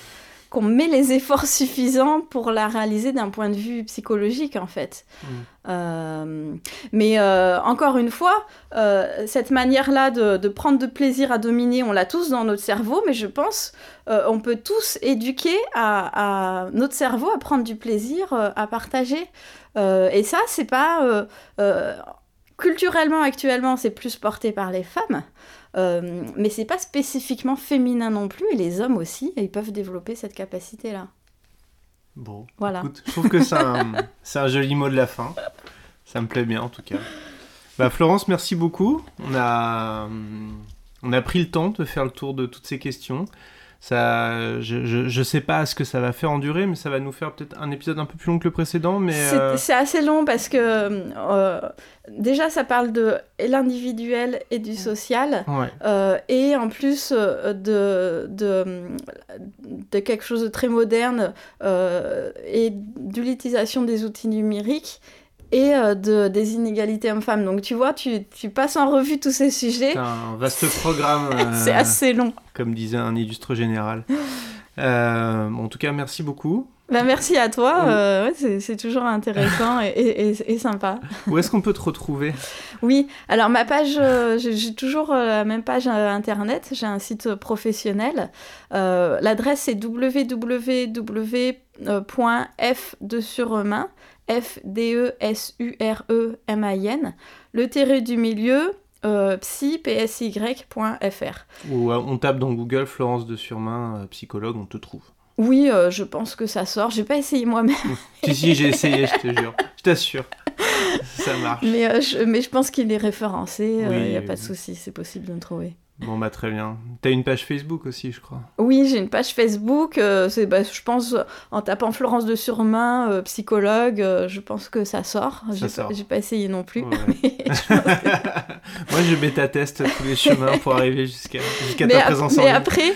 qu'on met les efforts suffisants pour la réaliser d'un point de vue psychologique, en fait. Mm. Euh, mais euh, encore une fois, euh, cette manière-là de, prendre de plaisir à dominer, on l'a tous dans notre cerveau, mais je pense on peut tous éduquer à, notre cerveau à prendre du plaisir, à partager. et ça, c'est pas culturellement actuellement, c'est plus porté par les femmes. Euh, mais c'est pas spécifiquement féminin non plus, et les hommes aussi, ils peuvent développer cette capacité-là. Bon, voilà. Écoute, je trouve que c'est un, un, joli mot de la fin. Ça me plaît bien en tout cas. Bah, Florence, merci beaucoup. On a, on a pris le temps de faire le tour de toutes ces questions. Ça, je, je, sais pas ce que ça va faire en durée, mais ça va nous faire peut-être un épisode un peu plus long que le précédent. Mais c'est euh, assez long parce que euh, déjà ça parle de l'individuel et du social, euh, et en plus de, de, de, quelque chose de très moderne et de l'utilisation des outils numériques et euh, de, des inégalités hommes-femmes. Donc tu vois, tu, passes en revue tous ces sujets. C'est un vaste programme. C'est euh, assez long. Comme disait un illustre général. Euh, en tout cas, merci beaucoup. Ben merci à toi, ouais, c'est toujours intéressant et, sympa. Où est-ce qu'on peut te retrouver? Oui, alors ma page, j'ai toujours la même page internet, j'ai un site professionnel. L'adresse est www.f2surmain, F-D-E-S-U-R-E-M-A-I-N, le tiré du milieu, euh, psypsy.fr. Ou euh, on tape dans Google Florence de Surmain, euh, psychologue, on te trouve. Oui, euh, je pense que ça sort. J'ai pas essayé moi-même. si, si, j'ai essayé, je te jure. Je t'assure. Ça marche. Mais, je, mais je pense qu'il est référencé. Il oui, n'y a pas de souci, c'est possible de me trouver. Bon bah très bien. T'as une page Facebook aussi, je crois. Oui, j'ai une page Facebook. Euh, c'est, bah, je pense, en tapant Florence de Surmain, euh, psychologue, euh, je pense que ça sort. Ça j'ai, sort. Pas, j'ai pas essayé non plus. Moi, je bêta-teste tous les chemins pour arriver jusqu'à, jusqu'à ta présence mais après,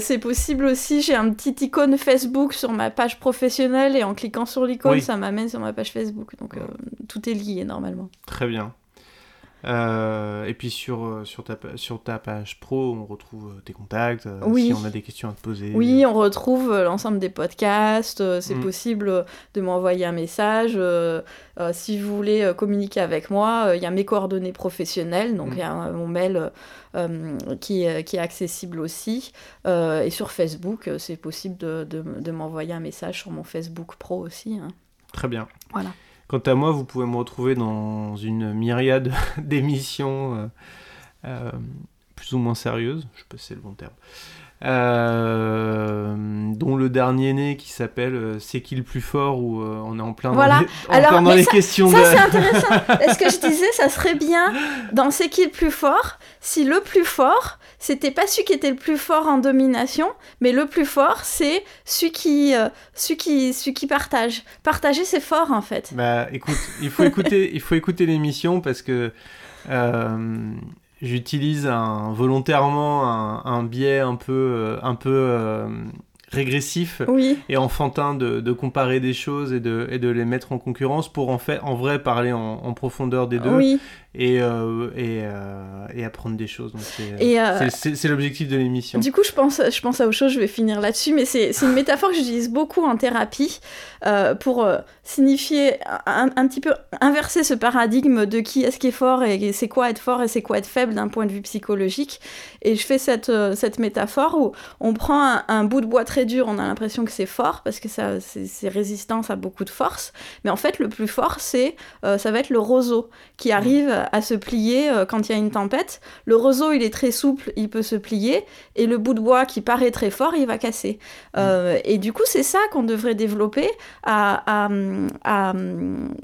c'est possible aussi. J'ai un petit icône Facebook sur ma page professionnelle et en cliquant sur l'icône, ça m'amène sur ma page Facebook. Donc tout est lié normalement. Très bien. Euh, et puis sur, euh, sur, ta, sur ta page pro, on retrouve euh, tes contacts, si on a des questions à te poser. Oui, on retrouve l'ensemble des podcasts, c'est mm. possible de m'envoyer un message. si vous voulez communiquer avec moi, il y a mes coordonnées professionnelles, donc mm. il y a mon mail qui, qui, est accessible aussi. et sur Facebook, c'est possible de, de, de m'envoyer un message sur mon Facebook pro aussi. Hein. Très bien. Voilà. Quant à moi, vous pouvez me retrouver dans une myriade d'émissions euh, euh, plus ou moins sérieuses, je sais pas si c'est le bon terme, euh, dont le dernier né qui s'appelle C'est qui le plus fort où on est en plein voilà. dans les, Alors, dans les questions ça c'est intéressant. Est-ce que je disais ça serait bien dans C'est qui le plus fort si le plus fort c'était pas celui qui était le plus fort en domination, mais le plus fort, c'est celui qui, euh, celui qui, celui qui partage. Partager, c'est fort en fait. Bah, écoute, il faut écouter, il faut écouter l'émission parce que euh, j'utilise un, volontairement un, biais un peu, euh, un peu régressif et enfantin de, de, comparer des choses et de, et de les mettre en concurrence pour en fait, en vrai, parler en, en profondeur des deux. Oui et, euh, et, euh, et, apprendre des choses. Euh, c'est l'objectif de l'émission. Du coup, je pense, je pense à autre chose, je vais finir là-dessus, mais c'est une métaphore que j'utilise beaucoup en thérapie pour signifier, un, un, petit peu inverser ce paradigme de qui est-ce qui est fort et c'est quoi être fort et c'est quoi être faible d'un point de vue psychologique. Et je fais cette, cette métaphore où on prend un, bout de bois très dur, on a l'impression que c'est fort parce que ça, c'est résistant, ça a beaucoup de force. Mais en fait, le plus fort, c'est, ça va être le roseau qui arrive à se plier euh, quand il y a une tempête. Le roseau, il est très souple, il peut se plier, et le bout de bois qui paraît très fort, il va casser. Euh, et du coup, c'est ça qu'on devrait développer, à, à,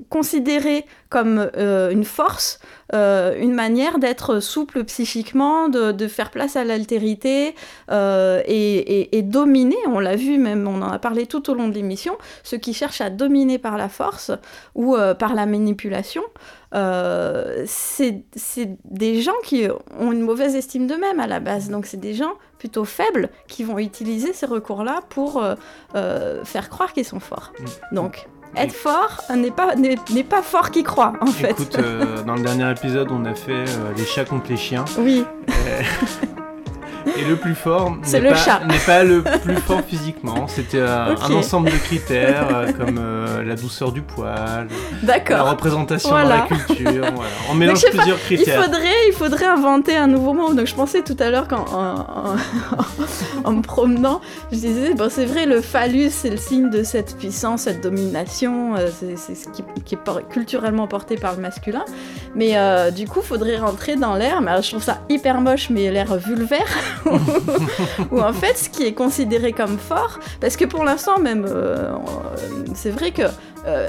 considérer comme une force, une manière d'être souple psychiquement, de, de, faire place à l'altérité et, et, dominer, on l'a vu même, on en a parlé tout au long de l'émission, ceux qui cherchent à dominer par la force ou par la manipulation. Euh, c'est des gens qui ont une mauvaise estime d'eux-mêmes à la base. Donc c'est des gens plutôt faibles qui vont utiliser ces recours-là pour euh, euh, faire croire qu'ils sont forts. Mm. Donc être fort n'est pas, n'est pas fort qui croit, en fait. Écoute, dans le dernier épisode, on a fait les chats contre les chiens. Oui. Et le plus fort n'est pas, le plus fort physiquement. C'était euh, un ensemble de critères euh, comme euh, la douceur du poil, la représentation de la culture. On mélange plusieurs critères. Il faudrait, il faudrait inventer un nouveau mot. Donc je pensais tout à l'heure qu'en en, me promenant, je disais bon c'est vrai le phallus c'est le signe de cette puissance, cette domination, c'est ce qui, qui, est culturellement porté par le masculin. Mais du coup, faudrait rentrer dans l'air. Mais je trouve ça hyper moche, mais l'air vulvaire. Ou en fait ce qui est considéré comme fort, parce que pour l'instant même, euh, c'est vrai que euh,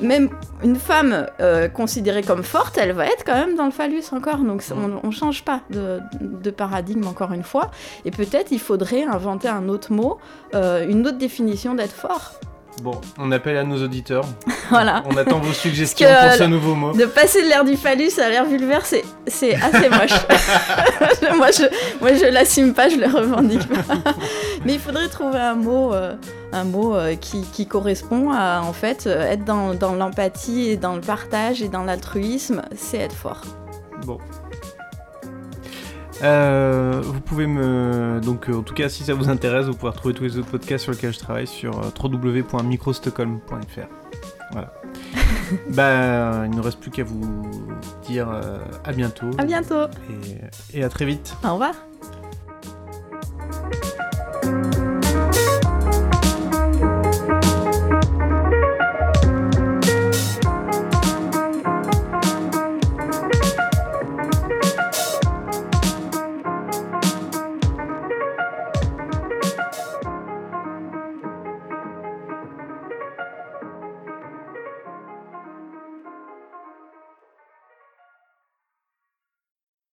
même une femme euh, considérée comme forte, elle va être quand même dans le phallus encore, donc on, ne change pas de, paradigme encore une fois, et peut-être il faudrait inventer un autre mot, une autre définition d'être fort. Bon, on appelle à nos auditeurs. voilà. On attend vos suggestions pour ce nouveau mot. De passer de l'air du phallus à l'air vulvaire, c'est, c'est assez moche. moi, je, moi, je l'assume pas, je le revendique pas. Mais il faudrait trouver un mot, euh, un mot euh, qui, qui, correspond à, en fait, euh, être dans, dans l'empathie et dans le partage et dans l'altruisme, c'est être fort. Bon, euh, vous pouvez me. Donc, euh, en tout cas, si ça vous intéresse, vous pouvez retrouver tous les autres podcasts sur lesquels je travaille sur euh, www.microstockholm.fr. Voilà. bah, il ne reste plus qu'à vous dire à bientôt. À bientôt. Et à très vite. Au revoir.